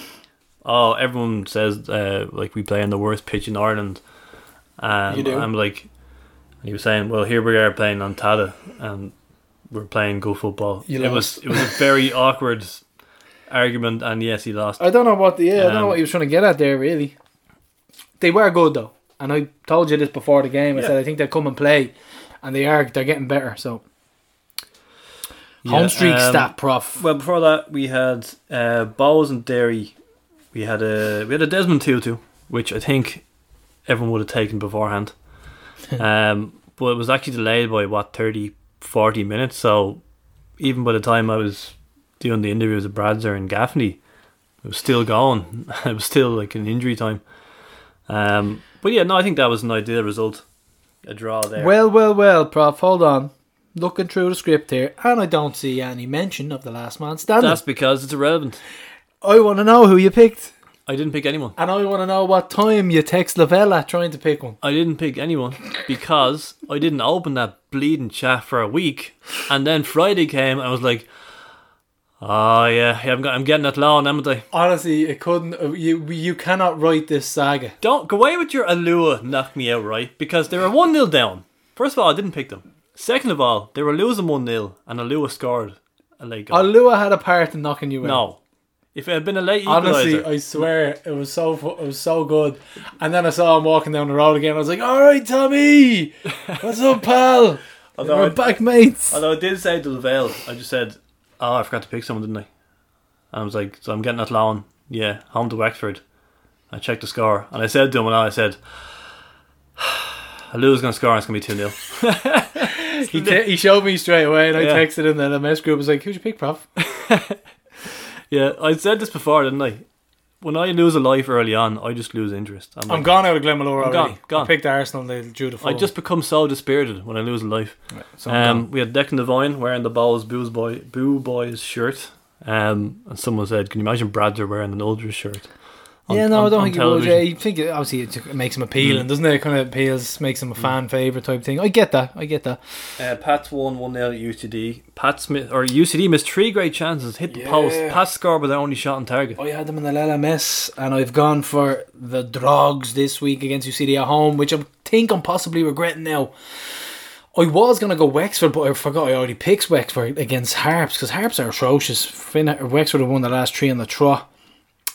oh everyone says uh, like we play on the worst pitch in Ireland. Um, You do. I'm like, he was saying, well here we are playing on Tallaght and we're playing good football. You it was it was a very <laughs> awkward argument, and yes, he lost. I don't know what the yeah, I don't know Um, what he was trying to get at there. Really, they were good though, and I told you this before the game. I Yeah. said I think they'll come and play, and they are. They're getting better. So Yeah, home streak um, stat, prof. Well, before that, we had uh, Bohs and Derry. We had a we had a Desmond Tutu, which I think everyone would have taken beforehand. <laughs> um, but it was actually delayed by what 30, 40 minutes. So even by the time I was doing the interviews with Bradzer and Gaffney, it was still going. <laughs> it was still like an injury time. Um, but yeah, no, I think that was an ideal result. A draw there. Well, well, well, prof. Hold on. Looking through the script here, and I don't see any mention of the last man standing. that's because it's irrelevant. I want to know who you picked, I didn't pick anyone. and I want to know what time you text Lavella trying to pick one. I didn't pick anyone because I didn't open that bleeding chat for a week, and then Friday came and I was like, "Oh yeah, yeah I'm, I'm getting that loan, haven't I?" Honestly, it couldn't. uh, You you cannot write this saga. Don't go away with your Alua knock me out, right? Because they were 1 0 down. First of all, I didn't pick them. Second of all, they were losing 1 0 and Alua scored a late goal. Alua had a part in knocking you out. no. If it had been a late Honestly, I swear it was so it was so good. And then I saw him walking down the road again. I was like, "All right, Tommy, <laughs> what's up, pal? Although We're I- back, mates." although I did say to Lavelle, I just said, oh, I forgot to pick someone, didn't I? And I was like, so I'm getting that loan. Yeah, home to Wexford. I checked the score. And I said to him, and I said, <sighs> going to score and it's going to be 2 0. <laughs> He, <laughs> te- he showed me straight away, and I Yeah. texted him. Then the mess group was like, "Who'd you pick, Prof?" Yeah, I said this before, didn't I? When I lose a life early on, I just lose interest. I'm, I'm like, gone out of Glenmalure I'm already. gone, gone. I picked Arsenal. They drew the. I just become so dispirited when I lose a life. So I'm Um, we had Declan Devine wearing the Balls Booze Boy Boo Boys shirt. Um, and someone said, "Can you imagine Bradzer wearing an Ultra shirt?" On- yeah, no, I don't on think it was. television? Yeah, you think it, obviously it, it makes him appealing, doesn't it? It kind of appeals, makes him a fan favorite type thing. I get that. I get that. Uh, Pats won 1 0 at UCD. Pat Smith, or UCD missed three great chances, hit the post. Yeah. Pat scored with their only shot on target. I had them in the LMS, and I've gone for the Drogs this week against UCD at home, which I think I'm possibly regretting now. I was gonna go Wexford, but I forgot I already picked Wexford against Harps because Harps are atrocious. Finn, Wexford have won the last three on the trot.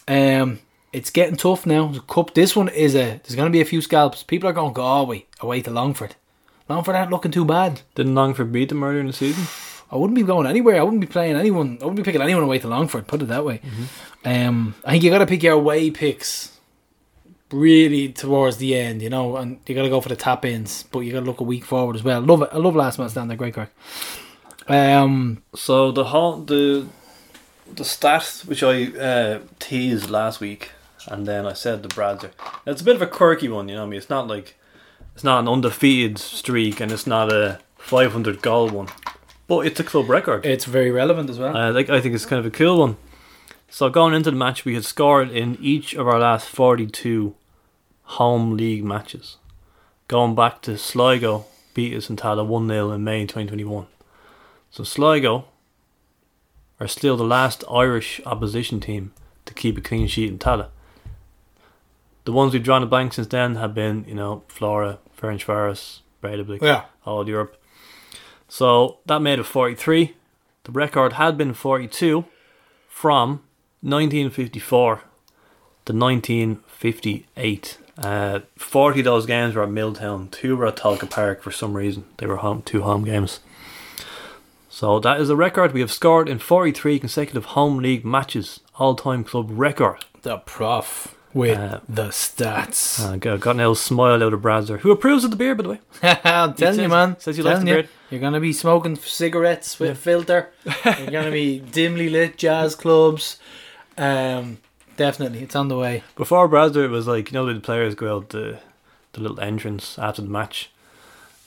Um, it's getting tough now. The cup. This one is a. There's gonna be a few scalps. People are going Galway away to Longford. Longford aren't looking too bad. Didn't Longford beat them earlier in the season? I wouldn't be going anywhere. I wouldn't be playing anyone. I wouldn't be picking anyone away to Longford. Put it that way. Um, I think you got to pick your away picks really towards the end, you know, and you got to go for the tap ins, but you got to look a week forward as well. Love it. I love last man standing. Great crack. Um, So the whole, the the stat which I uh, teased last week, and then I said the Bradzer. It's a bit of a quirky one, you know. I mean, it's not like it's not an undefeated streak, and it's not a 500 goal one, but it's a club record. it's very relevant as well. I like. I think it's kind of a cool one. So going into the match, we had scored in each of our last forty-two home league matches. Going back to Sligo beat us in Tallaght one 0 in May twenty twenty one. So Sligo are still the last Irish opposition team to keep a clean sheet in Tallaght. The ones we've drawn a blank since then have been, you know, Flora, Ferencvaros, Breidablik, yeah. all Europe. So that made it 43. The record had been 42 from 1954 to 1958. Uh, 40 of those games were at Milltown. Two were at Tolka Park for some reason. They were home two home games. So that is a record we have scored in 43 consecutive home league matches. All time club record. The prof with Uh, the stats. Uh, got, got an little smile out of Bradzer, who approves of the beer, by the way. <laughs> I'm telling you, man. says he likes Telling the you. beard. You're gonna be smoking cigarettes with a filter. You're gonna be <laughs> dimly lit jazz clubs. Um, definitely, it's on the way. Before Bradzer, it was like you know the players go out the the little entrance after the match,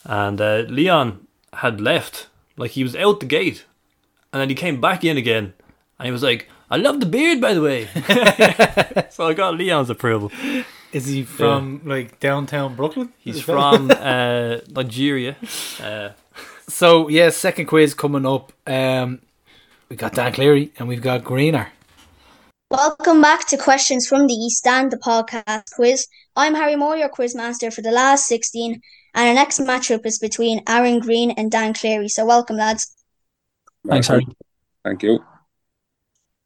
and uh, Leon had left. Like he was out the gate, and then he came back in again, and he was like, "I love the beard, by the way." <laughs> so I got Leon's approval. Is he from like downtown Brooklyn? He's from <laughs> uh, Nigeria. Uh, So yeah, second quiz coming up. Um, we got Dan Cleary and we've got Greener. Welcome back to Questions from the East Stand, the podcast quiz. I'm Harry Moore, your quiz master for the last 16, and our next matchup is between Aaron Greene and Dan Cleary. So welcome, lads. Thanks, Harry. Thank you.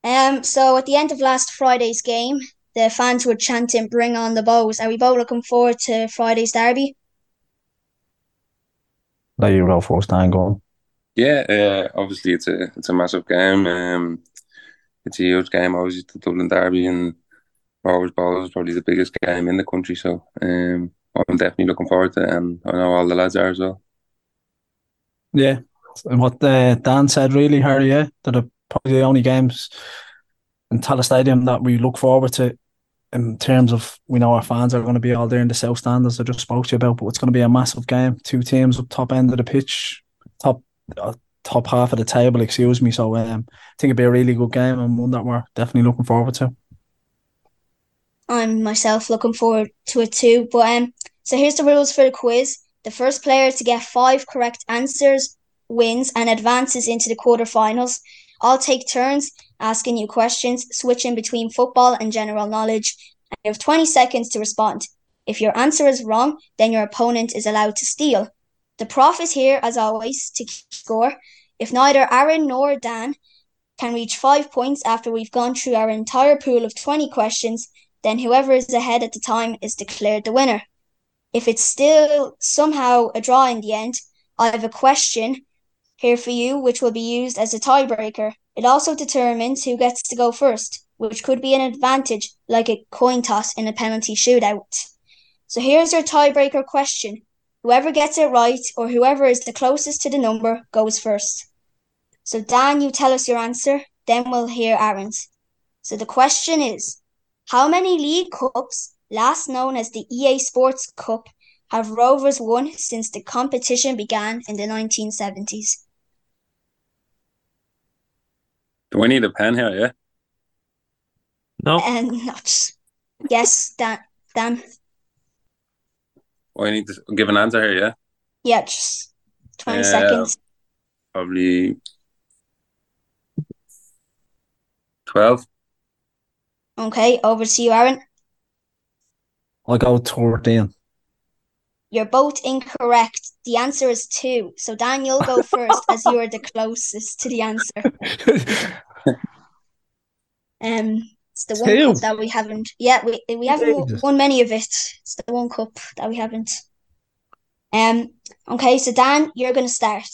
Um, so at the end of last Friday's game, the fans were chanting "Bring on the Bohs." Are we both looking forward to Friday's derby? Let you go first, Dan. Go on. Yeah, uh, obviously it's a it's a massive game. Um, it's a huge game. Obviously, the Dublin Derby and Rovers Ball is probably the biggest game in the country. So, um, I'm definitely looking forward to it, and I know all the lads are as well. Yeah. And what uh, Dan said, really, Harry, yeah, that are probably the only games in Tallaght Stadium that we look forward to in terms of we know our fans are going to be all there in the South Stand, as I just spoke to you about, but it's going to be a massive game. Two teams up top end of the pitch, top uh, top half of the table, excuse me. So um, I think it'd be a really good game and one that we're definitely looking forward to. I'm myself looking forward to it too. But um, so here's the rules for the quiz. The first player to get five correct answers wins and advances into the quarterfinals. I'll take turns asking you questions, switching between football and general knowledge, and you have 20 seconds to respond. If your answer is wrong, then your opponent is allowed to steal. The prof is here, as always, to score. If neither Aaron nor Dan can reach five points after we've gone through our entire pool of 20 questions, then whoever is ahead at the time is declared the winner. If it's still somehow a draw in the end, I have a question here for you, which will be used as a tiebreaker. It also determines who gets to go first, which could be an advantage, like a coin toss in a penalty shootout. So here's your tiebreaker question. Whoever gets it right, or whoever is the closest to the number, goes first. So, Dan, you tell us your answer, then we'll hear Aaron's. So, the question is How many League Cups, last known as the EA Sports Cup, have Rovers won since the competition began in the 1970s? Do we need a pen here? Yeah. No. And not. Yes, Dan. Dan. Oh, I need to give an answer here. Yeah. Yeah, just 20 Yeah. seconds. Probably twelve. Okay, over to you, Aaron. I'll go 13. You're both incorrect. The answer is two. So Dan, you'll go <laughs> first as you are the closest to the answer. <laughs> Um, it's the one Two? cup that we haven't. Yeah, we we haven't Jesus. won many of it. It's the one cup that we haven't. Um. Okay, so Dan, you're gonna start.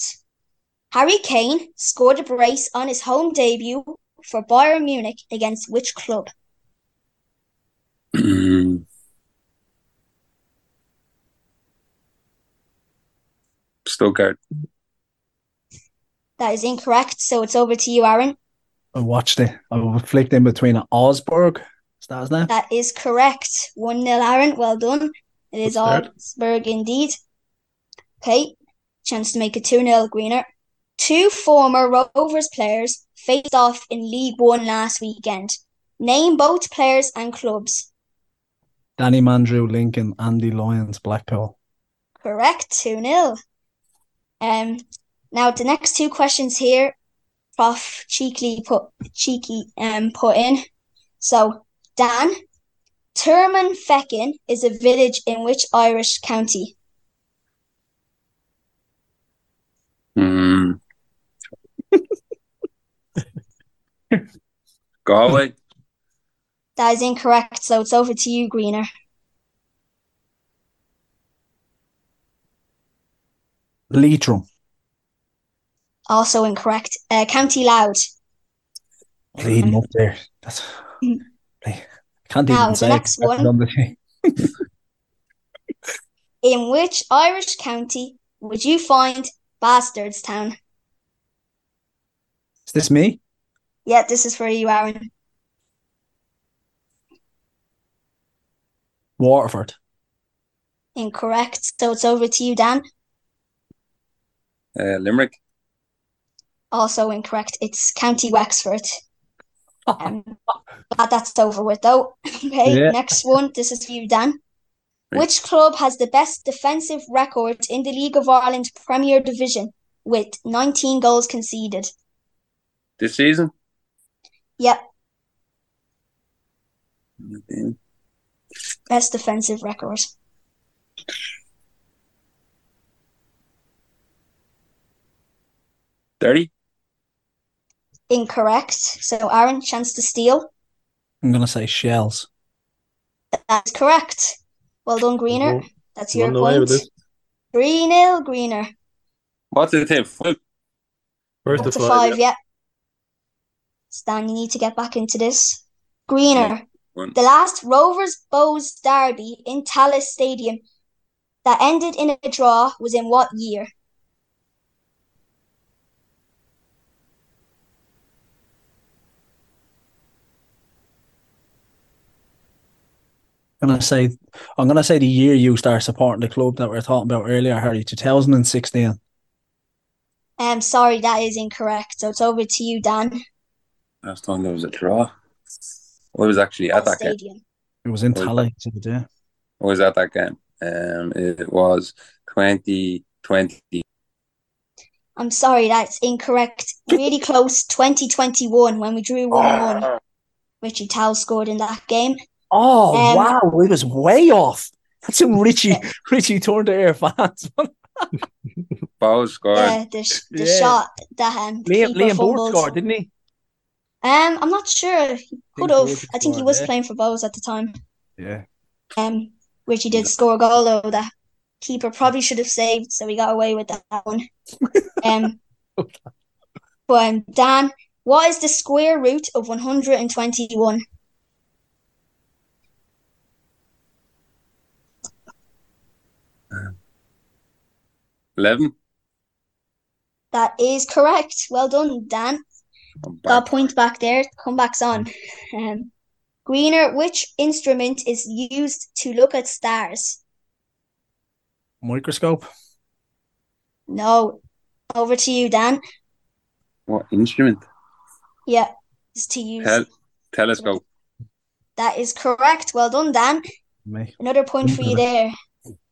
Harry Kane scored a brace on his home debut for Bayern Munich against which club? <clears throat> Stuttgart. That is incorrect. So it's over to you, Aaron. I watched it. I flicked in between Osberg. Is that his name? That is correct. 1 0 Aaron. Well done. It is Good start. Augsburg indeed. Okay. Chance to make it 2 0 Greener. Two former Rovers players faced off in League One last weekend. Name both players and clubs. Danny Mandroiu, Lincoln, Andy Lyons, Blackpool. Correct. 2 0. Um, now, the next two questions here, Prof. Cheekily put, cheeky um, put in. So, Dan, Termonfeckin is a village in which Irish county? Hmm. Galway. That is incorrect, so it's over to you, Greener. Leitrim. Also incorrect. Uh, County Louth. Leading up there. That's. <laughs> I can't Now, even say. next one. On the thing. In which Irish county would you find Bastardstown? Is this me? Yeah, this is for you, Aaron. Waterford. Incorrect, so it's over to you, Dan. Uh, Limerick. Also incorrect. It's County Wexford. Um, glad that's over with though. <laughs> Okay, Yeah. next one. This is for you, Dan. Right. Which club has the best defensive record in the League of Ireland Premier Division with 19 goals conceded? This season. Yep, best defensive record. Thirty. Incorrect. So Aaron, chance to steal. I'm gonna say shells. That's correct. Well done, Greener. Well, That's your Run away point. with this. 3 0 Greener. What's the team? Five. First Up to to five. five, yeah. Stan, you need to get back into this. Greener. One. The last Rovers Bohs derby in Tallaght Stadium that ended in a draw was in what year? Gonna say I'm gonna say the year you start supporting the club that we are talking about earlier, Harry, 2016. Um, sorry, that is incorrect. So it's over to you, Dan. Last time there was a draw. I was actually at that game. It was in Tallaght, so yeah. I was at that game. Um, it was 2020. I'm sorry, that's incorrect. Really close. 2021 when we drew one one. <laughs> Richie Towell scored in that game. Oh Um, wow, it was way off. That's some Richie <laughs> Richie turned to air fans. <laughs> Bohs scored. Yeah, the, the Yeah. shot that um, Liam keeper Liam Board scored, didn't he? Um, I'm not sure. He could have. I think he was yeah. playing for Bohs at the time. Yeah. Um, Richie did score a goal though that keeper probably should have saved, so he got away with that one. <laughs> Um, but um, Dan, what is the square root of 121? Eleven. That is correct. Well done, Dan. I'm Got a point back there. Comebacks on. Um, Greener, which instrument is used to look at stars? Microscope. No. Over to you, Dan. What instrument? Yeah, is to use. Tel- telescope. That is correct. Well done, Dan. Me. Another point for you <laughs> there.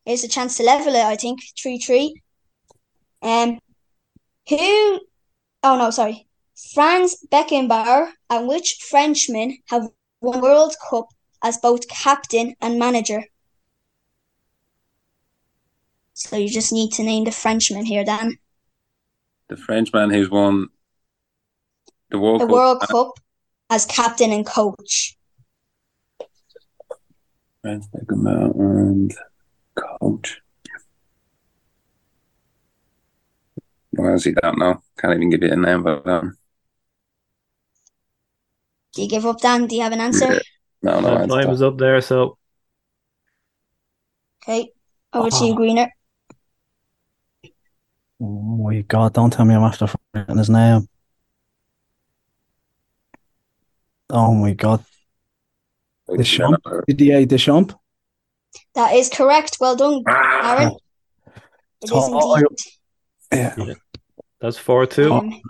Here's a chance to level it, I think. 3 3. Um, who. Oh, no, sorry. Franz Beckenbauer and which Frenchman have won World Cup as both captain and manager? So you just need to name the Frenchman here, Dan. The Frenchman who's won the World The Cup. World Cup as captain and coach. Franz Beckenbauer and coach. I honestly don't know. Can't even give you a name, but um, Do you give up, Dan? Do you have an answer? Yeah. no, no. Uh, answer time that. is up there, so Okay. Over to you, Greener. Oh my god, don't tell me I'm after forgetting his name. Oh my god. Deschamps? Didier Deschamps? That is correct. Well done, Ah! Aaron. <laughs> It is Oh, indeed. Yeah. That's four two. Um,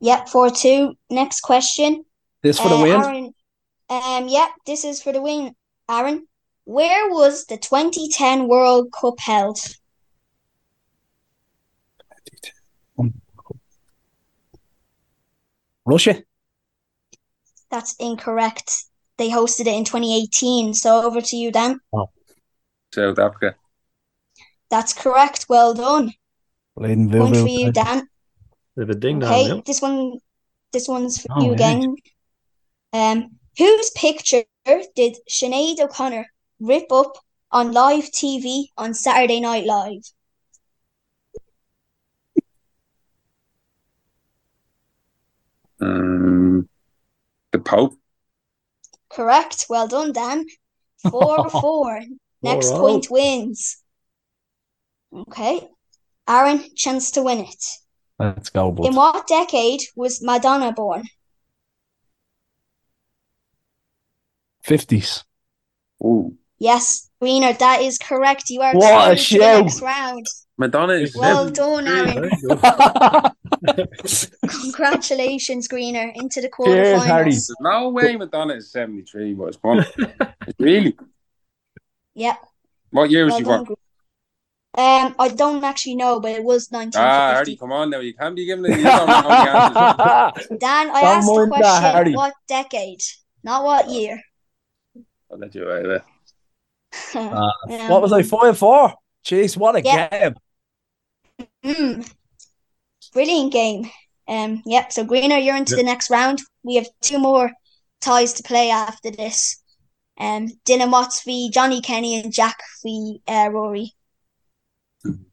yep, 4 2. Next question. This for the Uh, win? Aaron, um, yep, this is for the win. Aaron, where was the 2010 World Cup held? Russia? That's incorrect. They hosted it in 2018. So over to you, Dan. South Africa. That's correct. Well done. Leading Point for you, Dan. Bit of a ding Okay, dong. this one, this one's for Oh, you yeah. again. Um, whose picture did Sinead O'Connor rip up on live TV on Saturday Night Live? Um, the Pope. Correct. Well done, Dan. <laughs> Four four. Next All right. point wins. Okay. Aaron, chance to win it. Let's go, boy. In what decade was Madonna born? 50s. Ooh, Yes, Greener, that is correct. You are What a through show. next round. Madonna is Well seven. done, Aaron. <laughs> Congratulations, Greener, into the Cheers, quarterfinals. There's no way Madonna is 73, but it's fun. <laughs> really? Yep. What year was Well she done. born? Greener. Um, I don't actually know, but it was Ah, Hardy, 1950. come on now. You can't be giving the you don't know the answers. <laughs> Dan, I Don't asked the mind that, question, what decade, not what year. I'll let you away with. <laughs> Uh, Um, what was I five for? Jeez, what a Yeah. game. Mm. Brilliant game. Um, yep. So Greener, you're into the next round. We have two more ties to play after this. Um, Dylan Watts v Johnny Kenny and Jack v uh, Rory.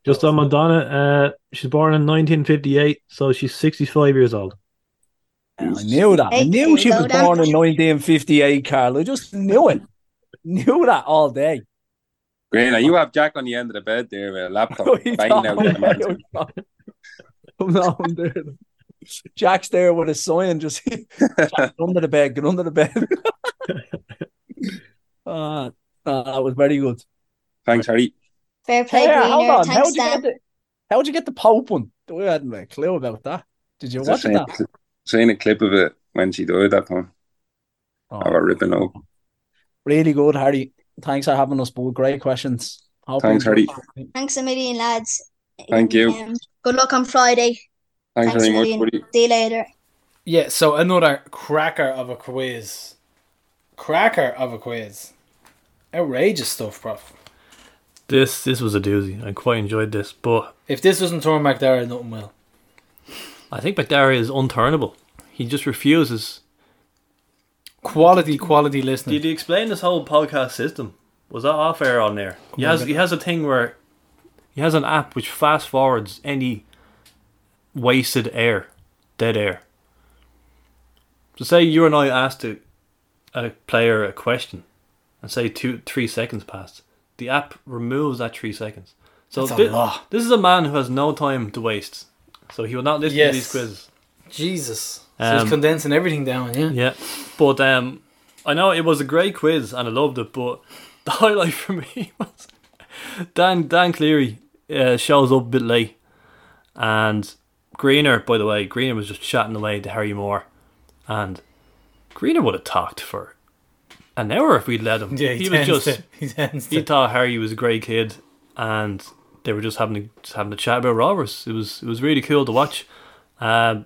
Just on Madonna, uh, she's born in 1958, so she's 65 years old. I knew that. I knew she was born in 1958, Carl. I just knew it. Knew that all day. Green, you have Jack on the end of the bed there with a laptop. <laughs> Banging out the answers. I'm there. Jack's there with a sign, just <laughs> get under the bed, get under the bed. uh, <laughs> uh, that was very good. Thanks, Harry. Fair play, Hey, hold Greener. on. How'd Thanks, you, get the, how'd you get the Pope one? We hadn't a clue about that. Did you Just watch seen, that? seen a clip of it when she died that time. Oh, I got ripping up. really good, Harry. Thanks for having us, both. Great questions. Hope Thanks, you enjoyed Harry. Thanks a million, lads. Thank you. Um, good luck on Friday. Thanks, Thanks very much, buddy. See you later. Yeah, so another cracker of a quiz. Cracker of a quiz. Outrageous stuff, prof. This this was a doozy. I quite enjoyed this, but If this doesn't turn McDara, nothing will. I think McDarry is unturnable. He just refuses. Quality, quality listening. Did he explain this whole podcast system? Was that off air on there? He has he has a thing where he has an app which fast forwards any wasted air, dead air. So say you and I asked a, a player a question, and say two three seconds passed, the app removes that three seconds. So That's a lot. this is a man who has no time to waste. So he will not listen Yes. to these quizzes. Jesus. So Um, he's condensing everything down, yeah? Yeah, but um, I know it was a great quiz and I loved it. But <laughs> the highlight for me <laughs> was Dan Dan Cleary uh, shows up a bit late, and Greener. By the way, Greener was just chatting away to Harry Moore, and Greener would have talked for an hour if we'd let him. Yeah, he, he was just to. He he to. thought Harry was a great kid, and they were just having a, just having a chat about robbers. It was it was really cool to watch. Um,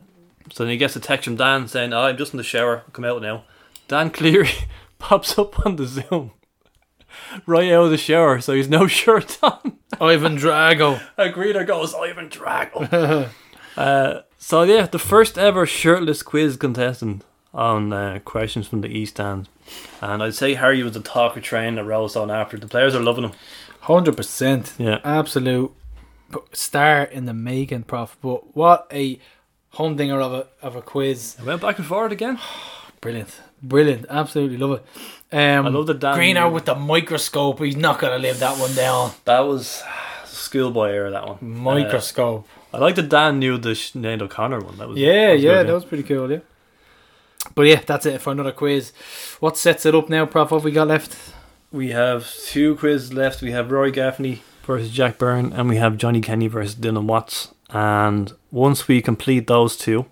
so then he gets a text from Dan saying, oh, "I'm just in the shower. I'll Come out now." Dan Cleary <laughs> pops up on the Zoom <laughs> right out of the shower, so he's no <laughs> shirt on. Ivan Drago. And Greener goes, "Ivan Drago." uh, so yeah, the first ever shirtless quiz contestant on uh, questions from the East End. And I'd say Harry was the talker train that rolls on after. The players are loving him. 100%. Yeah. Absolute star in the making, prof. But what a humdinger of a, of a quiz. I went back and forward again. <sighs> Brilliant. Brilliant. Absolutely love it. Um, I love the Dan- Greener with the microscope. He's not going to live that one down. That was schoolboy era. That one. Microscope. Uh, I like that Dan knew the Sinead O'Connor one. That was yeah, that was yeah, good, that was pretty cool, yeah. But yeah, that's it for another quiz. What sets it up now, Prof? What have we got left? We have two quizzes left. We have Rory Gaffney versus Jack Byrne, and we have Johnny Kenny versus Dylan Watts. And once we complete those two,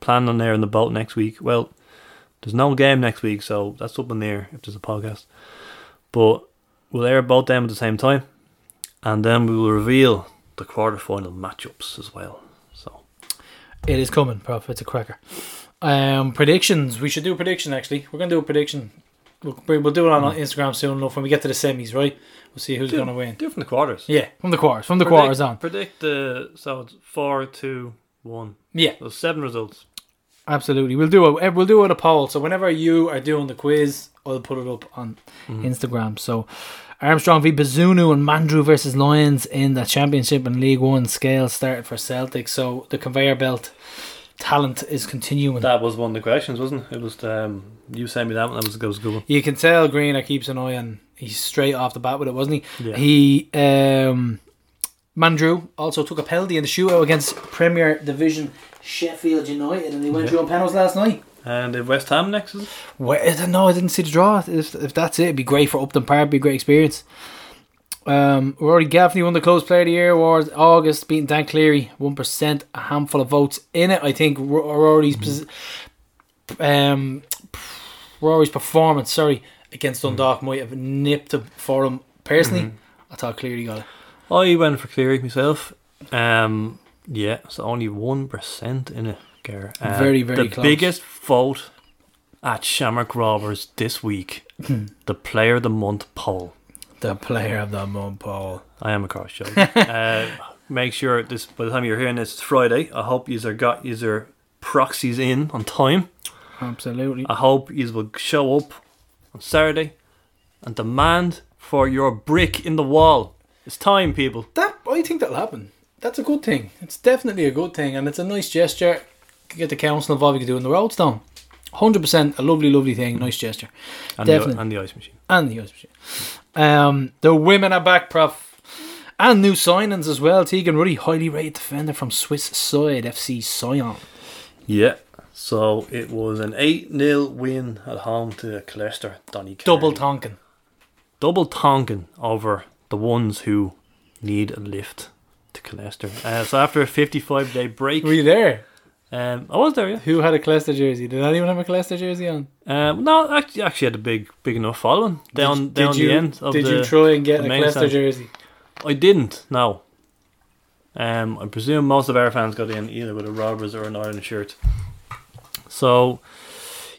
plan on there in the boat next week. Well, there's no game next week, so that's up in there if there's a podcast. But we'll air both them at the same time, and then we will reveal the quarterfinal matchups as well. So It is coming, Prof. It's a cracker. Um, predictions. We should do a prediction, actually. We're going to do a prediction. We'll, we'll do it on Instagram soon enough when we get to the semis, right? We'll see who's do, going to win. do it from the quarters. Yeah, from the quarters. From the Predict- quarters on. Predict the so it's four, two, one. Yeah, Those seven results. absolutely. We'll do a we'll do it a poll. So whenever you are doing the quiz, I'll put it up on Mm-hmm. Instagram. So Armstrong v Bazunu and Mandroiu versus Lyons in the Championship and League One scale started for Celtic. So the conveyor belt talent is continuing. That was one of the questions, wasn't it? It was um, you sent me that one. That was, that was a good one. You can tell Greener keeps an eye on. He's straight off the bat with it, wasn't he? Yeah. He um, Mandroiu also took a penalty in the shootout against Premier Division Sheffield United, and they went Yeah. through on penalties last night. And if West Ham next, is it? Well, I don't know. I didn't see the draw. If, if that's it, it'd be great for Upton Park. Be a great experience. Um, Rory Gaffney won the Close Player of the Year award. August beating Dan Cleary, one percent, a handful of votes in it. I think Ro- Rory's pos- um, Rory's performance, sorry, against Dundalk might have nipped him for him. Personally, I thought Cleary got it. I went for Cleary myself. Um, yeah, so only one percent in it. Gar. Uh, Very, very the close. biggest vote at Shamrock Rovers this week. the Player of the Month poll. The player of the month, Paul. I am a cross show. <laughs> uh, make sure this by the time you're hearing this, it's Friday. I hope you're got your proxies in on time. Absolutely. I hope you will show up on Saturday and demand for your brick in the wall. It's time, people. That I think that'll happen. That's a good thing. It's definitely a good thing, and it's a nice gesture. Get the council involved. You could do in the roadstone. Hundred percent, a lovely, lovely thing. Nice gesture, And Definitely. The, and the ice machine. and the ice machine. Um, the women are back, prof, and new signings as well. Tegan Ruddy, highly rated defender from Swiss side FC Sion. Yeah. So it was an 8 0 win at home to Leicester. Donny Double. Tonkin. Double tonkin over the ones who need a lift to Leicester. Uh, so after a 55 day break, Were you there? Um, I was there. Yeah. Who had a Leicester jersey? Did anyone have a Leicester jersey on? Um, no, actually, actually had a big, big enough following down Did- down did you, the end of Did the. you try and get a Leicester jersey? I didn't. No. Um, I presume most of our fans got in either with a Robbers or an Ireland shirt. So,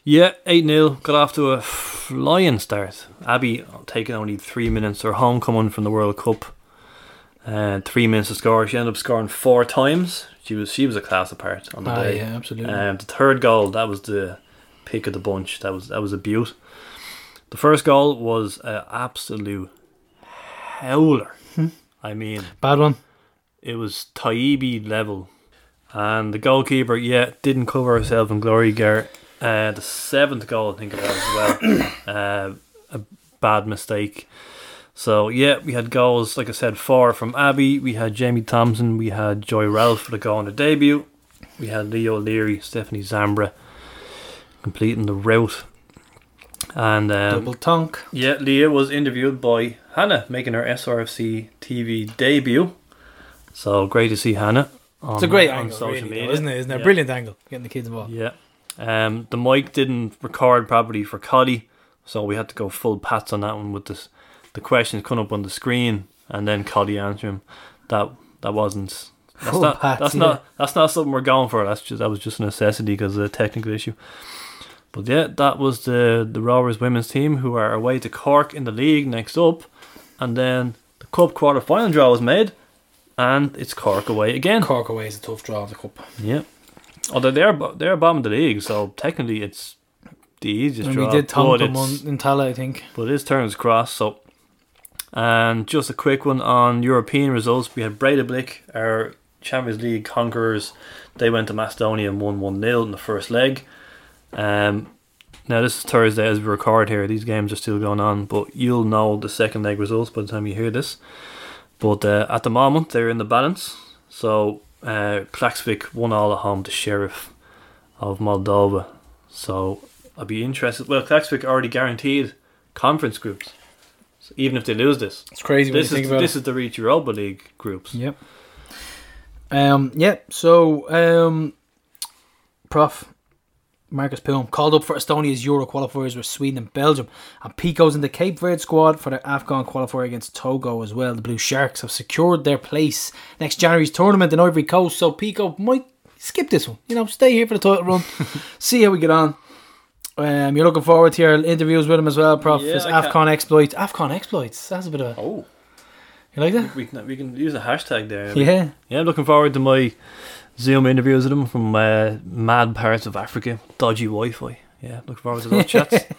yeah, eight 0 got off to a flying start. Abby taking only three minutes. Her homecoming from the World Cup. Uh, three minutes to score. She ended up scoring four times. She was she was a class apart on the Ah, day. yeah, absolutely. Um, the third goal that was the pick of the bunch. That was that was a beaut. The first goal was an absolute howler. Hmm. I mean, Bad one. it was Taibi level, and the goalkeeper yeah didn't cover herself in glory. Gar uh, the seventh goal I think it was as well. <coughs> uh, a bad mistake. So yeah, we had goals like I said, four from Abby. We had Jamie Thompson. We had Joy Ralph for the goal on the debut. We had Leo Leary, Stephanie Zambra completing the route. And um, Double tonk. yeah, Leah was interviewed by Hannah, making her SRFC TV debut. So great to see Hannah. On, It's a great on angle, social really, media, though, isn't it? Isn't it? Yeah. Brilliant angle. Getting the kids involved. Yeah. Um, the mic didn't record properly for Coddy, so we had to go full pats on that one with this, the questions coming up on the screen, and then Coddy answering. That that wasn't. That's Full not. pats, that's yeah. not. That's not something we're going for. That's just that was just a necessity because of the technical issue. But yeah, that was the the Rovers women's team who are away to Cork in the league next up, and then the cup quarter final draw was made, and it's Cork away again. Cork away is a tough draw of the cup. Yeah. Although they're they're bottom of the league, so technically it's the easiest And draw. we did them on in Tallaght, I think. but his Turner's Cross. So, and just a quick one on European results. We had Breidablik, our Champions League conquerors. They went to Macedonia and won one 0 in the first leg. Um, now this is Thursday as we record here. These games are still going on, but you'll know the second leg results by the time you hear this. But uh, at the moment they're in the balance. So uh, won all at home to Sheriff of Moldova. So I'd be interested. Well, Klaksvik already guaranteed conference groups. So even if they lose this, It's crazy this is this it. is the reach Europa League groups. Yep. Um. Yeah. So, um, Prof. Marcus Poom called up for Estonia's Euro qualifiers with Sweden and Belgium, and Pico's in the Cape Verde squad for the Afcon qualifier against Togo as well. The Blue Sharks have secured their place next January's tournament in Ivory Coast, so Pico might skip this one. You know, stay here for the title run, <laughs> see how we get on. Um, you're looking forward to your interviews with him as well, Prof. Yeah, His I can't- exploits. Afcon exploits. That's a bit of a. Oh, You like that? we can we can use a hashtag there. Yeah. Yeah, I'm looking forward to my Zoom interviews with him from uh, mad parts of Africa, dodgy Wi-Fi. Yeah, looking forward to those chats. <laughs>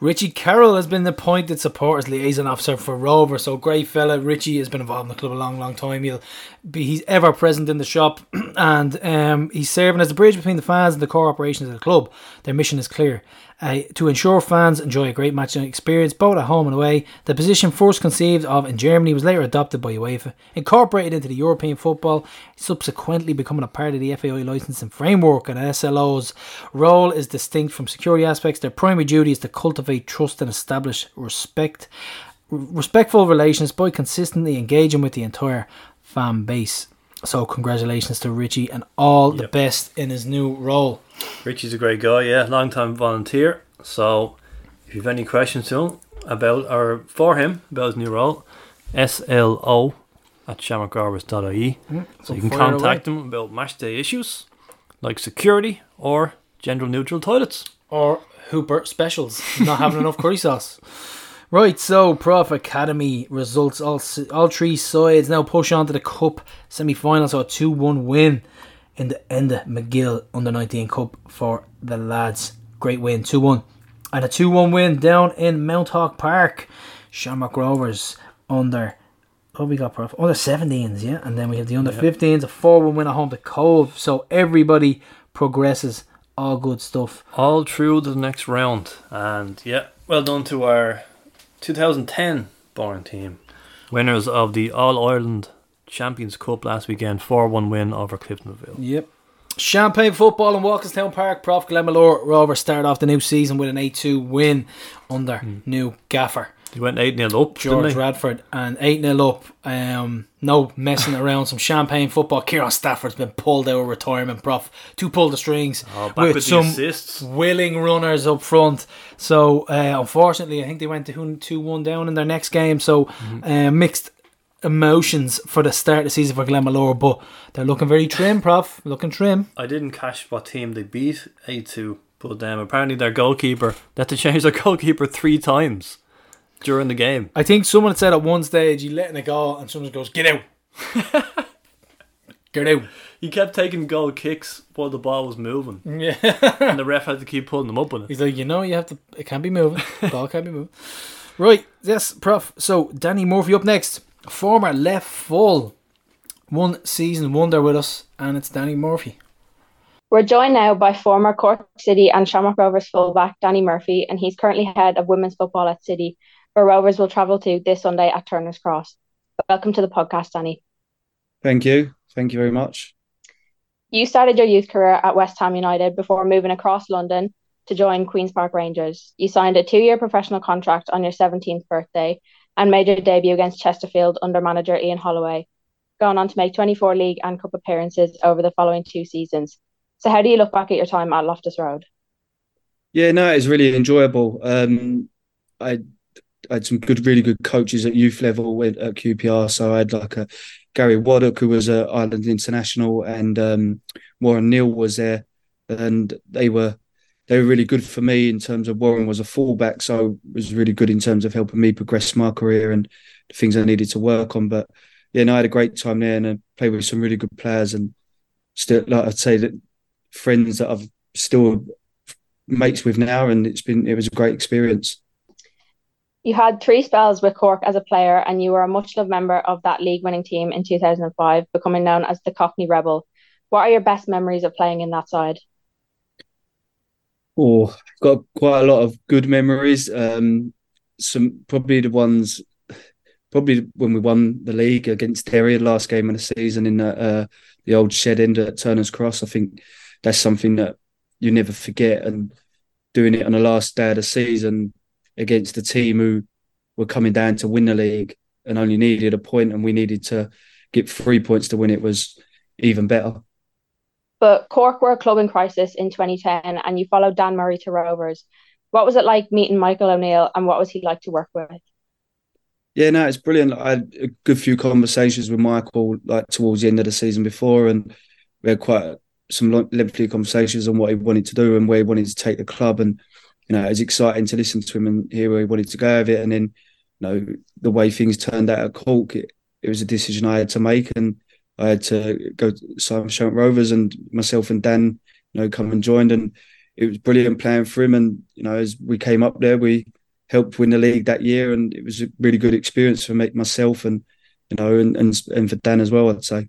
Richie Carroll has been appointed supporters liaison officer for Rover. So great fella. Richie has been involved in the club a long, long time. He'll be he's ever present in the shop, <clears throat> and um, he's serving as the bridge between the fans and the core operations of the club. Their mission is clear. Uh, to ensure fans enjoy a great matching experience both at home and away. The position first conceived of in Germany was later adopted by UEFA, incorporated into the European football, subsequently becoming a part of the FAI licensing framework. And SLO's role is distinct from security aspects. Their primary duty is to cultivate trust and establish respect, respectful relations by consistently engaging with the entire fan base. So congratulations to Richie and all the best in his new role. Richie's a great guy, yeah, long time volunteer. So if you've any questions to him about or for him about his new role, SLO at shamrockrovers.ie. Mm-hmm. So you can contact him about match day issues like security or gender neutral toilets. or Hooper specials. Not having enough curry sauce. <laughs> Right, so Prof Academy results. All all three sides now push on to the Cup semi final. So a 2 1 win in the Enda McGuill Under 19 Cup for the lads. Great win, 2 1. And a 2 1 win down in Mounthawk Park. Shamrock Rovers under. Oh, we got Prof. Under 17s, yeah. And then we have the under 15s, a 4 1 win at home to Cobh. So everybody progresses. All good stuff. all through to the next round. And yeah, well done to our 2010 born team. Winners of the All Ireland Champions Cup last weekend, 4 1 win over Cliftonville. Yep. Champagne football in Walkerstown Park. Prof Glenmalure Rovers start off the new season with an 8 2 win under new gaffer He went 8 0 up, George? Radford and 8 0 up. Um, no messing around. Some champagne football. Kieran Stafford's been pulled out of retirement, prof. To pull the strings Oh, back with the some assists. willing runners up front. So, uh, unfortunately, I think they went to 2 1 down in their next game. So, Mm-hmm. uh, mixed emotions for the start of the season for Glenmalure, but they're looking very trim, prof. Looking trim. I didn't catch what team they beat 8 2, but um, apparently their goalkeeper, they had to change their <laughs> goalkeeper three times during the game. I think someone said at one stage, you letting it go, and someone goes, Get out. <laughs> Get out. He kept taking goal kicks while the ball was moving, <laughs> Yeah. and the ref had to keep pulling them up on it. He's like, you know, you have to. It can't be moving. Ball can't be moving. Right. Yes, Prof. So Danny Murphy up next. Former left full, one season wonder with us, and it's Danny Murphy. We're joined now by former Cork City and Shamrock Rovers fullback Danny Murphy, and he's currently head of women's football at City, where Rovers will travel to this Sunday at Turner's Cross. Welcome to the podcast, Danny. Thank you. Thank you very much. You started your youth career at West Ham United before moving across London to join Queen's Park Rangers. You signed a two year professional contract on your 17th birthday and made your debut against Chesterfield under manager Ian Holloway, going on to make 24 league and cup appearances over the following two seasons. So, how do you look back at your time at Loftus Road? Yeah, no, it was really enjoyable. Um, I, I had some good, really good coaches at youth level with, at QPR. So I had like a Gary Waddock, who was an Ireland International, and um, Warren Neill was there, and they were they were really good for me in terms of Warren was a fullback, so it was really good in terms of helping me progress my career and the things I needed to work on. But yeah, no, I had a great time there, and I played with some really good players, and still, like I'd say that friends that I've still mates with now, and it's been it was a great experience. You had three spells with Cork as a player, and you were a much loved member of that league winning team in 2005, becoming known as the Cockney Rebel. What are your best memories of playing in that side? Oh, got quite a lot of good memories. Um, some probably the ones, probably when we won the league against Derry last game of the season in the, uh, the old shed end at Turner's Cross. I think that's something that you never forget. And doing it on the last day of the season against the team who were coming down to win the league and only needed a point, and we needed to get three points to win it was even better. But Cork were a club in crisis in 2010, and you followed Dan Murray to Rovers. What was it like meeting Michael O'Neill, and what was he like to work with? Yeah, no, it's brilliant. I had a good few conversations with Michael like towards the end of the season before, and we had quite some lengthy conversations on what he wanted to do and where he wanted to take the club. And you know, it was exciting to listen to him and hear where he wanted to go with it. And then, you know, the way things turned out at Cork, it, it was a decision I had to make, and I had to go to Shamrock Rovers, and myself and Dan, you know, come and joined, and it was brilliant playing for him. And you know, as we came up there, we helped win the league that year, and it was a really good experience for me, myself and you know, and and, and for Dan as well. I'd say.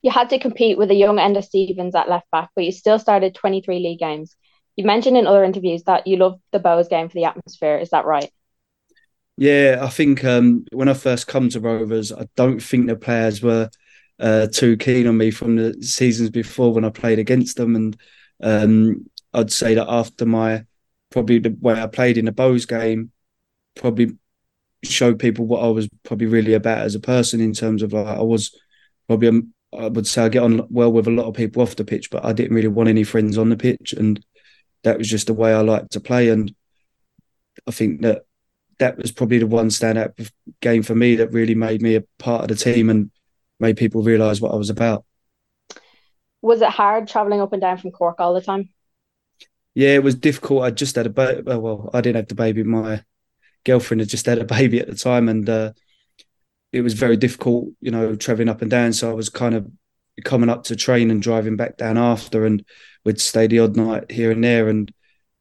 You had to compete with a young Enda Stevens at left back, but you still started 23 league games. You mentioned in other interviews that you loved the Bohs game for the atmosphere. Is that right? Yeah, I think um, when I first come to Rovers, I don't think the players were uh, too keen on me from the seasons before when I played against them, and um, I'd say that after my probably the way I played in the Bohs game, probably showed people what I was probably really about as a person in terms of like I was probably um, I would say I get on well with a lot of people off the pitch, but I didn't really want any friends on the pitch, and that was just the way I liked to play. And I think that that was probably the one standout game for me that really made me a part of the team. And made people realise what I was about. Was it hard travelling up and down from Cork all the time? Yeah, it was difficult. I just had a baby. Well, I didn't have the baby. My girlfriend had just had a baby at the time, and uh, it was very difficult, you know, traveling up and down. So I was kind of coming up to train and driving back down after, and we'd stay the odd night here and there. And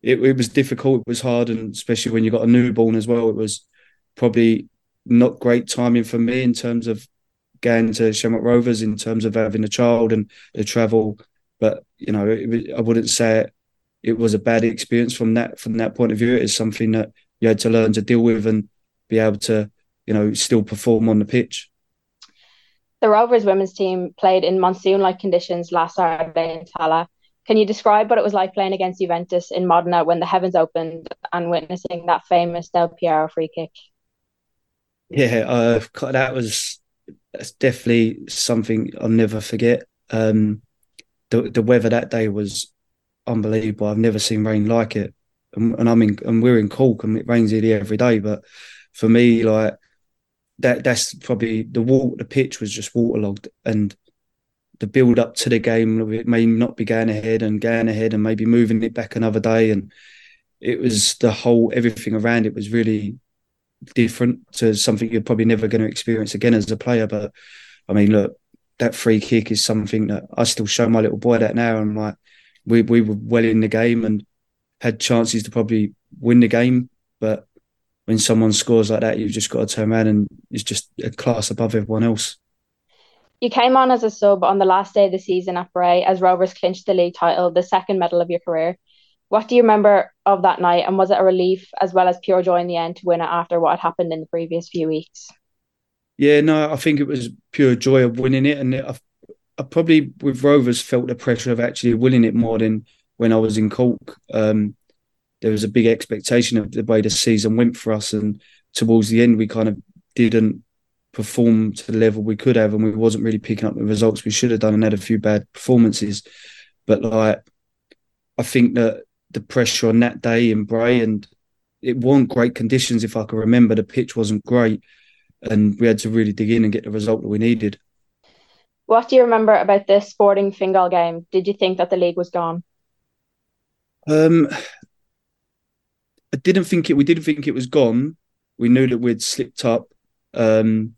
it, it was difficult. It was hard, and especially when you got a newborn as well, it was probably not great timing for me in terms of going to Shamrock Rovers, in terms of having a child and the travel. But you know, it, I wouldn't say it, it was a bad experience from that from that point of view. It is something that you had to learn to deal with and be able to you know, still perform on the pitch. The Rovers women's team played in monsoon like conditions last Saturday in Tallaght. Can you describe what it was like playing against Juventus in Modena when the heavens opened and witnessing that famous Del Piero free kick? Yeah, uh, that was that's definitely something I'll never forget. Um, the the weather that day was unbelievable. I've never seen rain like it, and, and I'm in and we're in Cork and it rains here every day. But for me, like that, that's probably the wall. The pitch was just waterlogged, and the build up to the game it may not be going ahead and going ahead and maybe moving it back another day, and it was the whole everything around it was really different to something you're probably never going to experience again as a player. But I mean, look, that free kick is something that I still show my little boy that now. I'm like, we we were well in the game and had chances to probably win the game, but when someone scores like that, you've just got to turn around and it's just a class above everyone else. You came on as a sub on the last day of the season at Bray as Rovers clinched the league title, the second medal of your career. What do you remember of that night, and was it a relief as well as pure joy in the end to win it after what had happened in the previous few weeks? Yeah, no, I think it was pure joy of winning it, and I, I probably with Rovers felt the pressure of actually winning it more than when I was in Cork. Um, there was a big expectation of the way the season went for us, and towards the end, we kind of didn't perform to the level we could have, and we wasn't really picking up the results we should have done, and had a few bad performances. But like, I think that the pressure on that day in Bray, and it weren't great conditions. If I can remember, the pitch wasn't great, and we had to really dig in and get the result that we needed. What do you remember about this Sporting Fingal game? Did you think that the league was gone? Um, I didn't think it. We didn't think it was gone. We knew that we'd slipped up, um,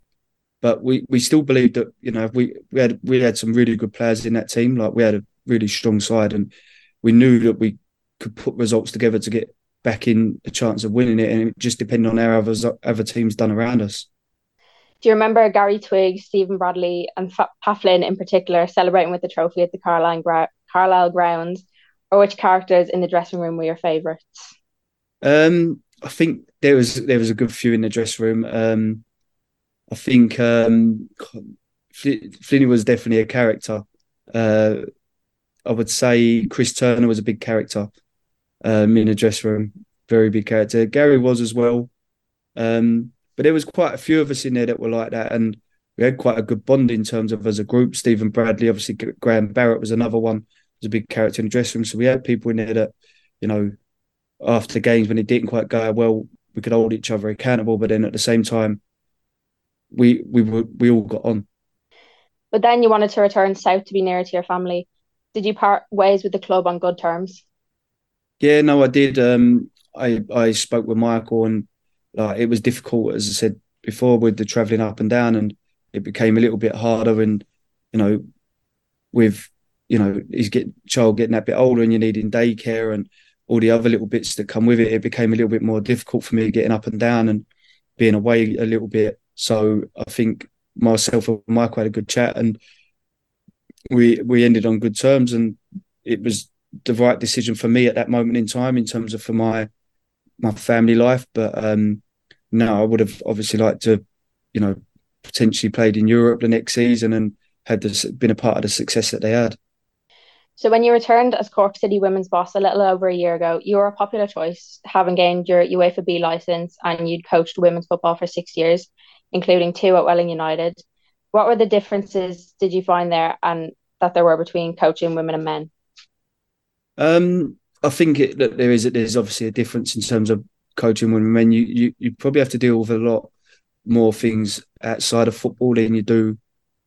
but we, we still believed that you know we we had we had some really good players in that team. Like we had a really strong side, and we knew that we could put results together to get back in a chance of winning it. And it just depended on how other other teams done around us. Do you remember Gary Twigg, Stephen Bradley, and F- Pat in particular celebrating with the trophy at the Carlisle, Gra- Carlisle grounds? Or which characters in the dressing room were your favourites? Um, I think there was there was a good few in the dressing room. Um, I think um, Flinny was definitely a character. Uh, I would say Chris Turner was a big character um, in the dressing room, very big character. Gary was as well, um, but there was quite a few of us in there that were like that, and we had quite a good bond in terms of as a group. Stephen Bradley, obviously, Graham Barrett was another one, was a big character in the dressing room. So we had people in there that, you know, after games when it didn't quite go well, we could hold each other accountable. But then at the same time, we we we all got on. But then you wanted to return south to be nearer to your family. Did you part ways with the club on good terms? Yeah, no, I did. Um, I I spoke with Michael, and like it was difficult, as I said before, with the travelling up and down, and it became a little bit harder. And you know, with you know, he's getting child getting that bit older, and you're needing daycare and all the other little bits that come with it, it became a little bit more difficult for me getting up and down and being away a little bit. So I think myself and Michael had a good chat and we we ended on good terms and it was the right decision for me at that moment in time in terms of for my my family life. But um no, I would have obviously liked to, you know, potentially played in Europe the next season and had this, been a part of the success that they had. So when you returned as Cork City women's boss a little over a year ago, you were a popular choice, having gained your UEFA B license and you'd coached women's football for six years, including two at Welling United. What were the differences did you find there and that there were between coaching women and men? Um, I think it, that there is there's obviously a difference in terms of coaching women men. You, you you probably have to deal with a lot more things outside of football than you do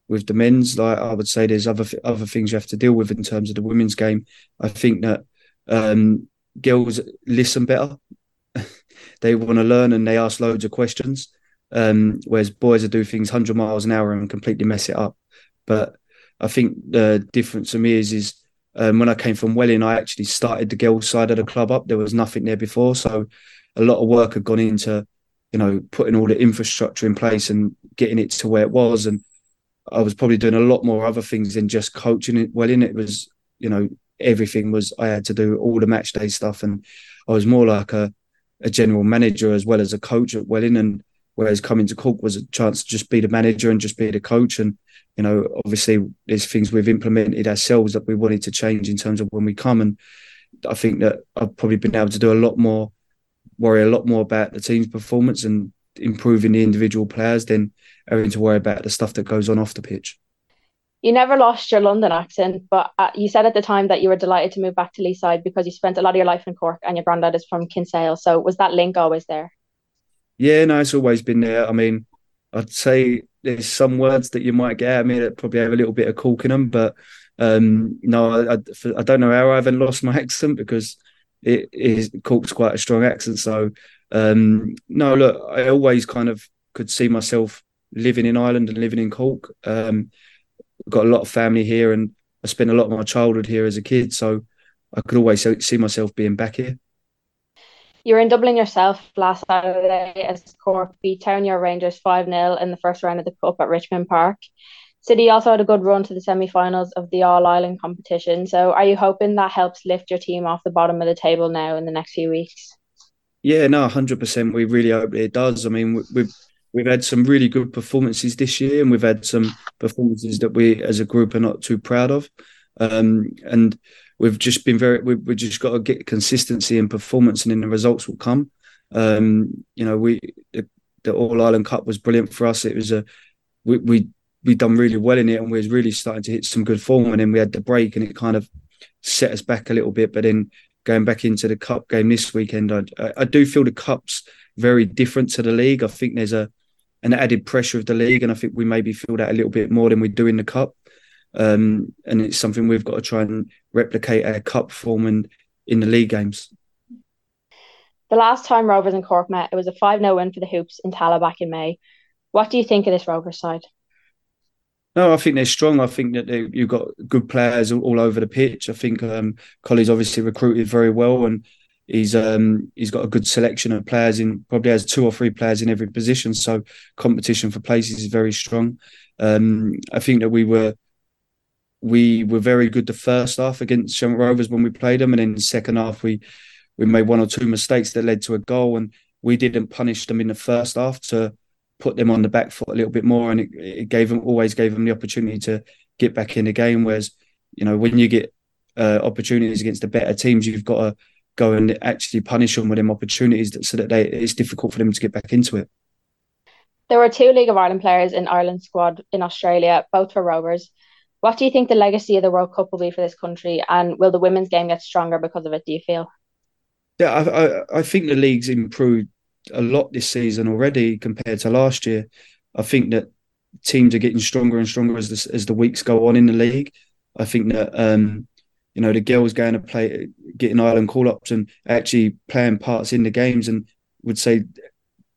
with the men's. Like I would say, there's other other things you have to deal with in terms of the women's game. I think that um, girls listen better. <laughs> they want to learn and they ask loads of questions. Um, whereas boys are do things 100 miles an hour and completely mess it up. But I think the difference for me is is um, when I came from Welling, I actually started the girls' side of the club up. There was nothing there before, so a lot of work had gone into, you know, putting all the infrastructure in place and getting it to where it was. And I was probably doing a lot more other things than just coaching it. Welling, it was, you know, everything was I had to do all the match day stuff, and I was more like a, a general manager as well as a coach at Welling. And Whereas coming to Cork was a chance to just be the manager and just be the coach. And you know, obviously, there's things we've implemented ourselves that we wanted to change in terms of when we come. And I think that I've probably been able to do a lot more, worry a lot more about the team's performance and improving the individual players than having to worry about the stuff that goes on off the pitch. You never lost your London accent, but uh, you said at the time that you were delighted to move back to Leeside because you spent a lot of your life in Cork and your granddad is from Kinsale. So was that link always there? Yeah, no, it's always been there. I mean, I'd say there's some words that you might get at me that probably have a little bit of Cork in them, but um, no, I, I, I, don't know how I haven't lost my <laughs> accent because it is Cork's quite a strong accent. So um, no, look, I always kind of could see myself living in Ireland and living in Cork. Um, got a lot of family here, and I spent a lot of my childhood here as a kid, so I could always see myself being back here. You were in Dublin yourself last Saturday as Cork beat Townyer Rangers 5 0 in the first round of the Cup at Richmond Park. City also had a good run to the semi finals of the All Ireland competition. So, are you hoping that helps lift your team off the bottom of the table now in the next few weeks? Yeah, no, hundred percent. We really hope it does. I mean, we've we've had some really good performances this year, and we've had some performances that we, as a group, are not too proud of. Um, and we've just been very we we just got to get consistency in performance, and then the results will come. Um, you know, we the, the All Ireland Cup was brilliant for us. It was a we we we done really well in it, and we was really starting to hit some good form. And then we had the break, and it kind of set us back a little bit. But then going back into the cup game this weekend, I I do feel the cups very different to the league. I think there's a an added pressure of the league, and I think we maybe feel that a little bit more than we do in the cup. Um, and it's something we've got to try and replicate our cup form and in the league games. The last time Rovers and Cork met, it was a 5 0 win for the Hoops in Tallaght back in May. What do you think of this Rovers side? No, I think they're strong. I think that they, you've got good players all, all over the pitch. I think um, Collie's obviously recruited very well, and he's um, he's got a good selection of players in. Probably has two or three players in every position. So competition for places is very strong. Um, I think that we were we were very good the first half against Shamrock Rovers when we played them, and then the second half we we made one or two mistakes that led to a goal, and we didn't punish them in the first half to put them on the back foot a little bit more, and it, it gave them always gave them the opportunity to get back in the game. Whereas you know when you get uh, opportunities against the better teams, you've got to go and actually punish them with them opportunities that, so that they it's difficult for them to get back into it. There were two League of Ireland players in Ireland squad in Australia, both for Rovers. What do you think the legacy of the World Cup will be for this country, and will the women's game get stronger because of it? Do you feel? Yeah, I, I, I think the league's improved a lot this season already compared to last year. I think that teams are getting stronger and stronger as the, as the weeks go on in the league. I think that um, you know the girls going to play, getting Ireland call ups and actually playing parts in the games, and would say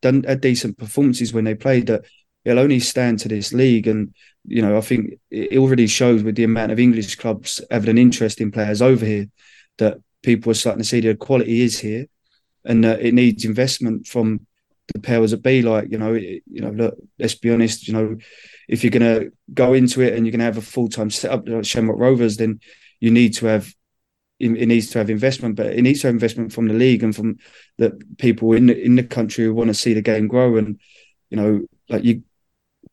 done a decent performances when they played. That they'll only stand to this league, and you know, I think it already shows with the amount of English clubs having an interest in players over here that people are starting to see the quality is here, and uh, it needs investment from the powers that be. Like you know, it, you know, look, let's be honest. You know, if you're going to go into it and you're going to have a full time setup like Shamrock Rovers, then you need to have it, needs to have investment, but it needs to have investment from the league and from the people in the in the country who want to see the game grow. And you know, like you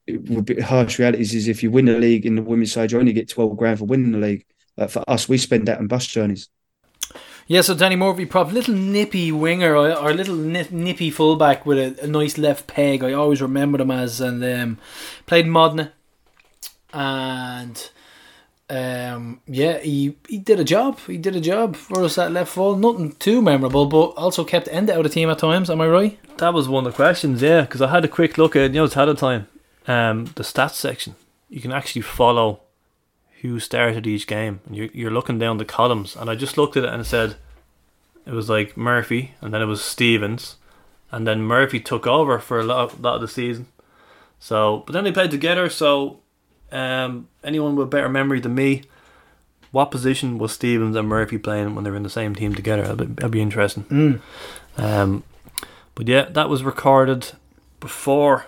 the harsh realities is if you win the league in the women's side, you only get 12 grand for winning the league. Uh, for us, we spend that on bus journeys. Yeah, so Danny Murphy, prop, little nippy winger or, or little nip, nippy fullback with a, a, nice left peg. I always remember him as and um, played Modena, and um, yeah, he he did a job. He did a job for us at left full. Nothing too memorable, but also kept Enda out of team at times. Am I right? That was one of the questions, yeah, because I had a quick look at you know it's had a time um, the stats section, you can actually follow who started each game. And you're, you're looking down the columns. And I just looked at it and it said it was like Murphy, and then it was Stevens. And then Murphy took over for a lot, lot of the season. So, but then they played together. So, um, anyone with better memory than me, what position was Stevens and Murphy playing when they were in the same team together? That'd be, that'd be interesting. Mm. Um, but yeah, that was recorded before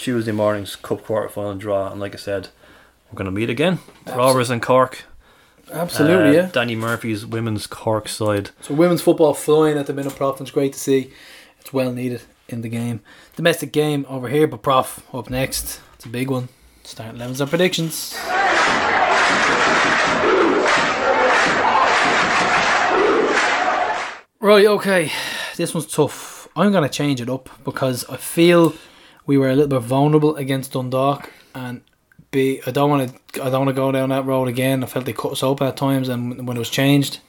Tuesday morning's cup quarter final draw, and like I said, we're going to meet again. Rovers and Cork. Absolutely, uh, yeah. Danny Murphy's women's Cork side. So women's football flying at the minute, Prof. It's great to see. It's well needed. in the game. Domestic game over here, but Prof up next. It's a big one. Starting 11s and predictions. Right, okay. This one's tough. I'm going to change it up because I feel we were a little bit vulnerable against Dundalk, and B, I don't want to. I don't want to go down that road again. I felt they cut us open at times, and when it was changed,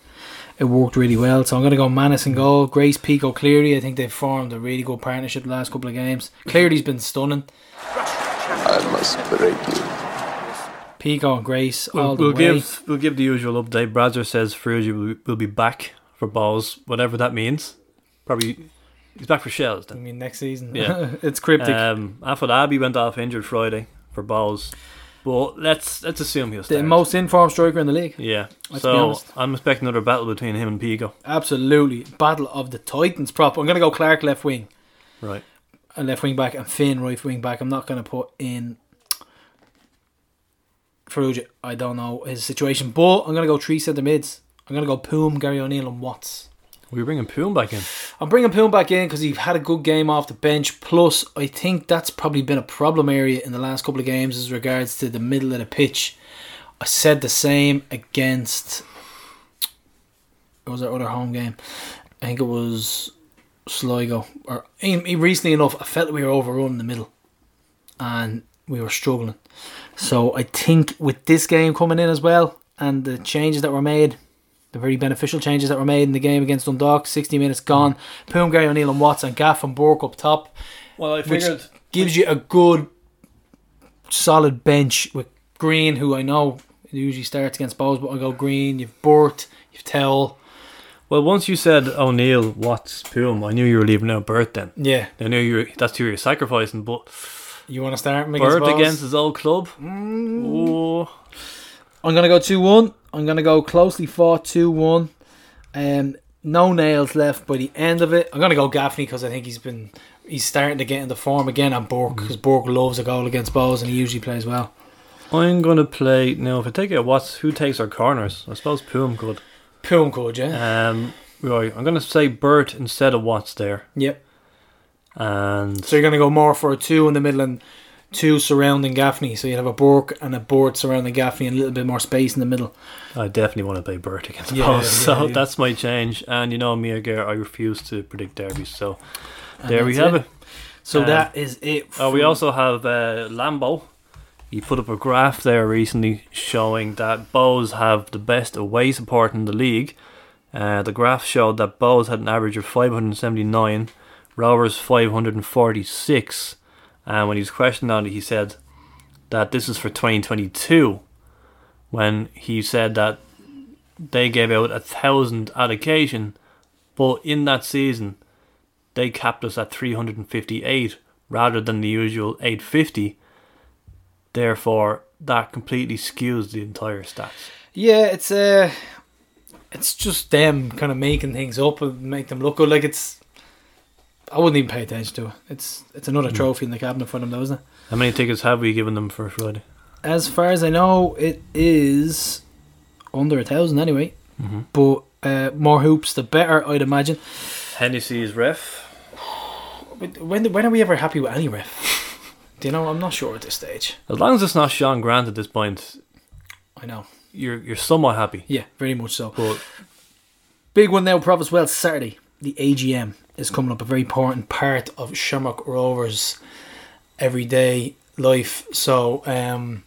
it worked really well. So I'm going to go Mannus and goal. Grace Pico Cleary. I think they've formed a really good partnership the last couple of games. Cleary's been stunning. I must break you. Pico and Grace all We'll, the we'll way. give we'll give the usual update. Bradzer says Fruji will, will be back for balls, whatever that means. Probably he's back for shells I then. mean, next season. Yeah. <laughs> it's cryptic. Um, Afolabi went off injured Friday for balls, but let's let's assume he'll the most informed striker in the league. yeah. Let's be so honest. I'm expecting another battle between him and Pico. Absolutely. Battle of the Titans prop. I'm going to go Clark left wing. Right. and left wing back and Finn right wing back. I'm not going to put in Farrugia. I don't know his situation, but I'm going to go three centre mids. I'm going to go Poom, Gary O'Neill, and Watts. We're bringing Poom back in. I'm bringing Poom back in because he had a good game off the bench. Plus, I think that's probably been a problem area in the last couple of games as regards to the middle of the pitch. I said the same against. What was our other home game? I think it was Sligo. Or recently enough, I felt we were overrun in the middle, and we were struggling. So I think with this game coming in as well, and the changes that were made, the very beneficial changes that were made in the game against Dundalk, 60 minutes gone. Poom, Gary O'Neill, and Watts, and Gaff and Burke up top. Well, I which figured gives you a good, solid bench with Greene, who I know usually starts against Bohs, but I go Greene. You've Burt, you've Tell. Well, once you said O'Neill, Watts, Poom, I knew you were leaving out Bert then. Yeah, I knew you were, that's who you're sacrificing, but you want to start him against Bert against his old club. Mm. Oh, I'm gonna go two one. I'm gonna go closely fought two one. Um, no nails left by the end of it. I'm gonna go Gaffney because I think he's been he's starting to get into form again. And Burke because Burke loves a goal against Bohs and he usually plays well. I'm gonna play now. If I take out Watts, who takes our corners? I suppose Poom could. Poom could, yeah. Um, right. I'm gonna say Bert instead of Watts there, Yep. and So you're gonna go more for a two in the middle and two surrounding Gaffney. So you'd have a Burke and a Bort surrounding Gaffney and a little bit more space in the middle. I definitely want to play Bert against Yeah, Bohs. yeah, so yeah. that's my change. And you know me again, I refuse to predict derbies. So And there we have it. it. So Um, that is it. Oh, we also have uh, Lambo. He put up a graph there recently showing that Bohs have the best away support in the league. Uh, the graph showed that Bohs had an average of 579, Rovers 546. And when he was questioned on it, he said that this was for 2022. When he said that they gave out a thousand allocation, but in that season they capped us at 358 rather than the usual 850. Therefore, that completely skews the entire stats. Yeah, it's uh it's just them kind of making things up and make them look good. Like it's, I wouldn't even pay attention to it. It's it's another Mm. trophy in the cabinet for them, though, isn't it? How many tickets have we given them for Friday? As far as I know, it is under a thousand anyway. Mhm. But uh, more hoops, the better, I'd imagine. Hennessy's ref. When when are we ever happy with any ref? Do you know? I'm not sure at this stage. As long as it's not Sean Grant at this point, I know. you're you're somewhat happy. Yeah, very much so. But Big one now, as well. Saturday, the AGM is coming up. A very important part of Shamrock Rovers' everyday life. So, um,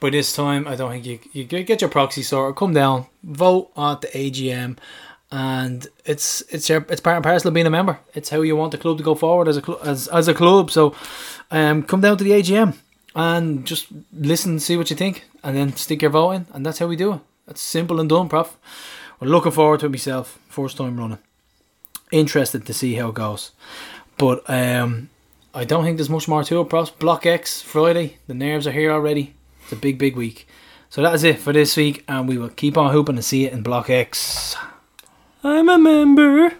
by this time, I don't think you you get your proxy sorted. Come down, vote at the AGM, and it's it's your it's part and parcel of being a member. It's how you want the club to go forward as a cl- as as a club. So, um, come down to the AGM and just listen, see what you think, and then stick your vote in, and that's how we do it. That's simple and done, Prof. We're looking forward to it myself. First time running. Interested to see how it goes. But um, I don't think there's much more to it, Prof. Block X, Friday. The nerves are here already. It's a big, big week. So that is it for this week, and we will keep on hooping to see it in Block X. I'm a member.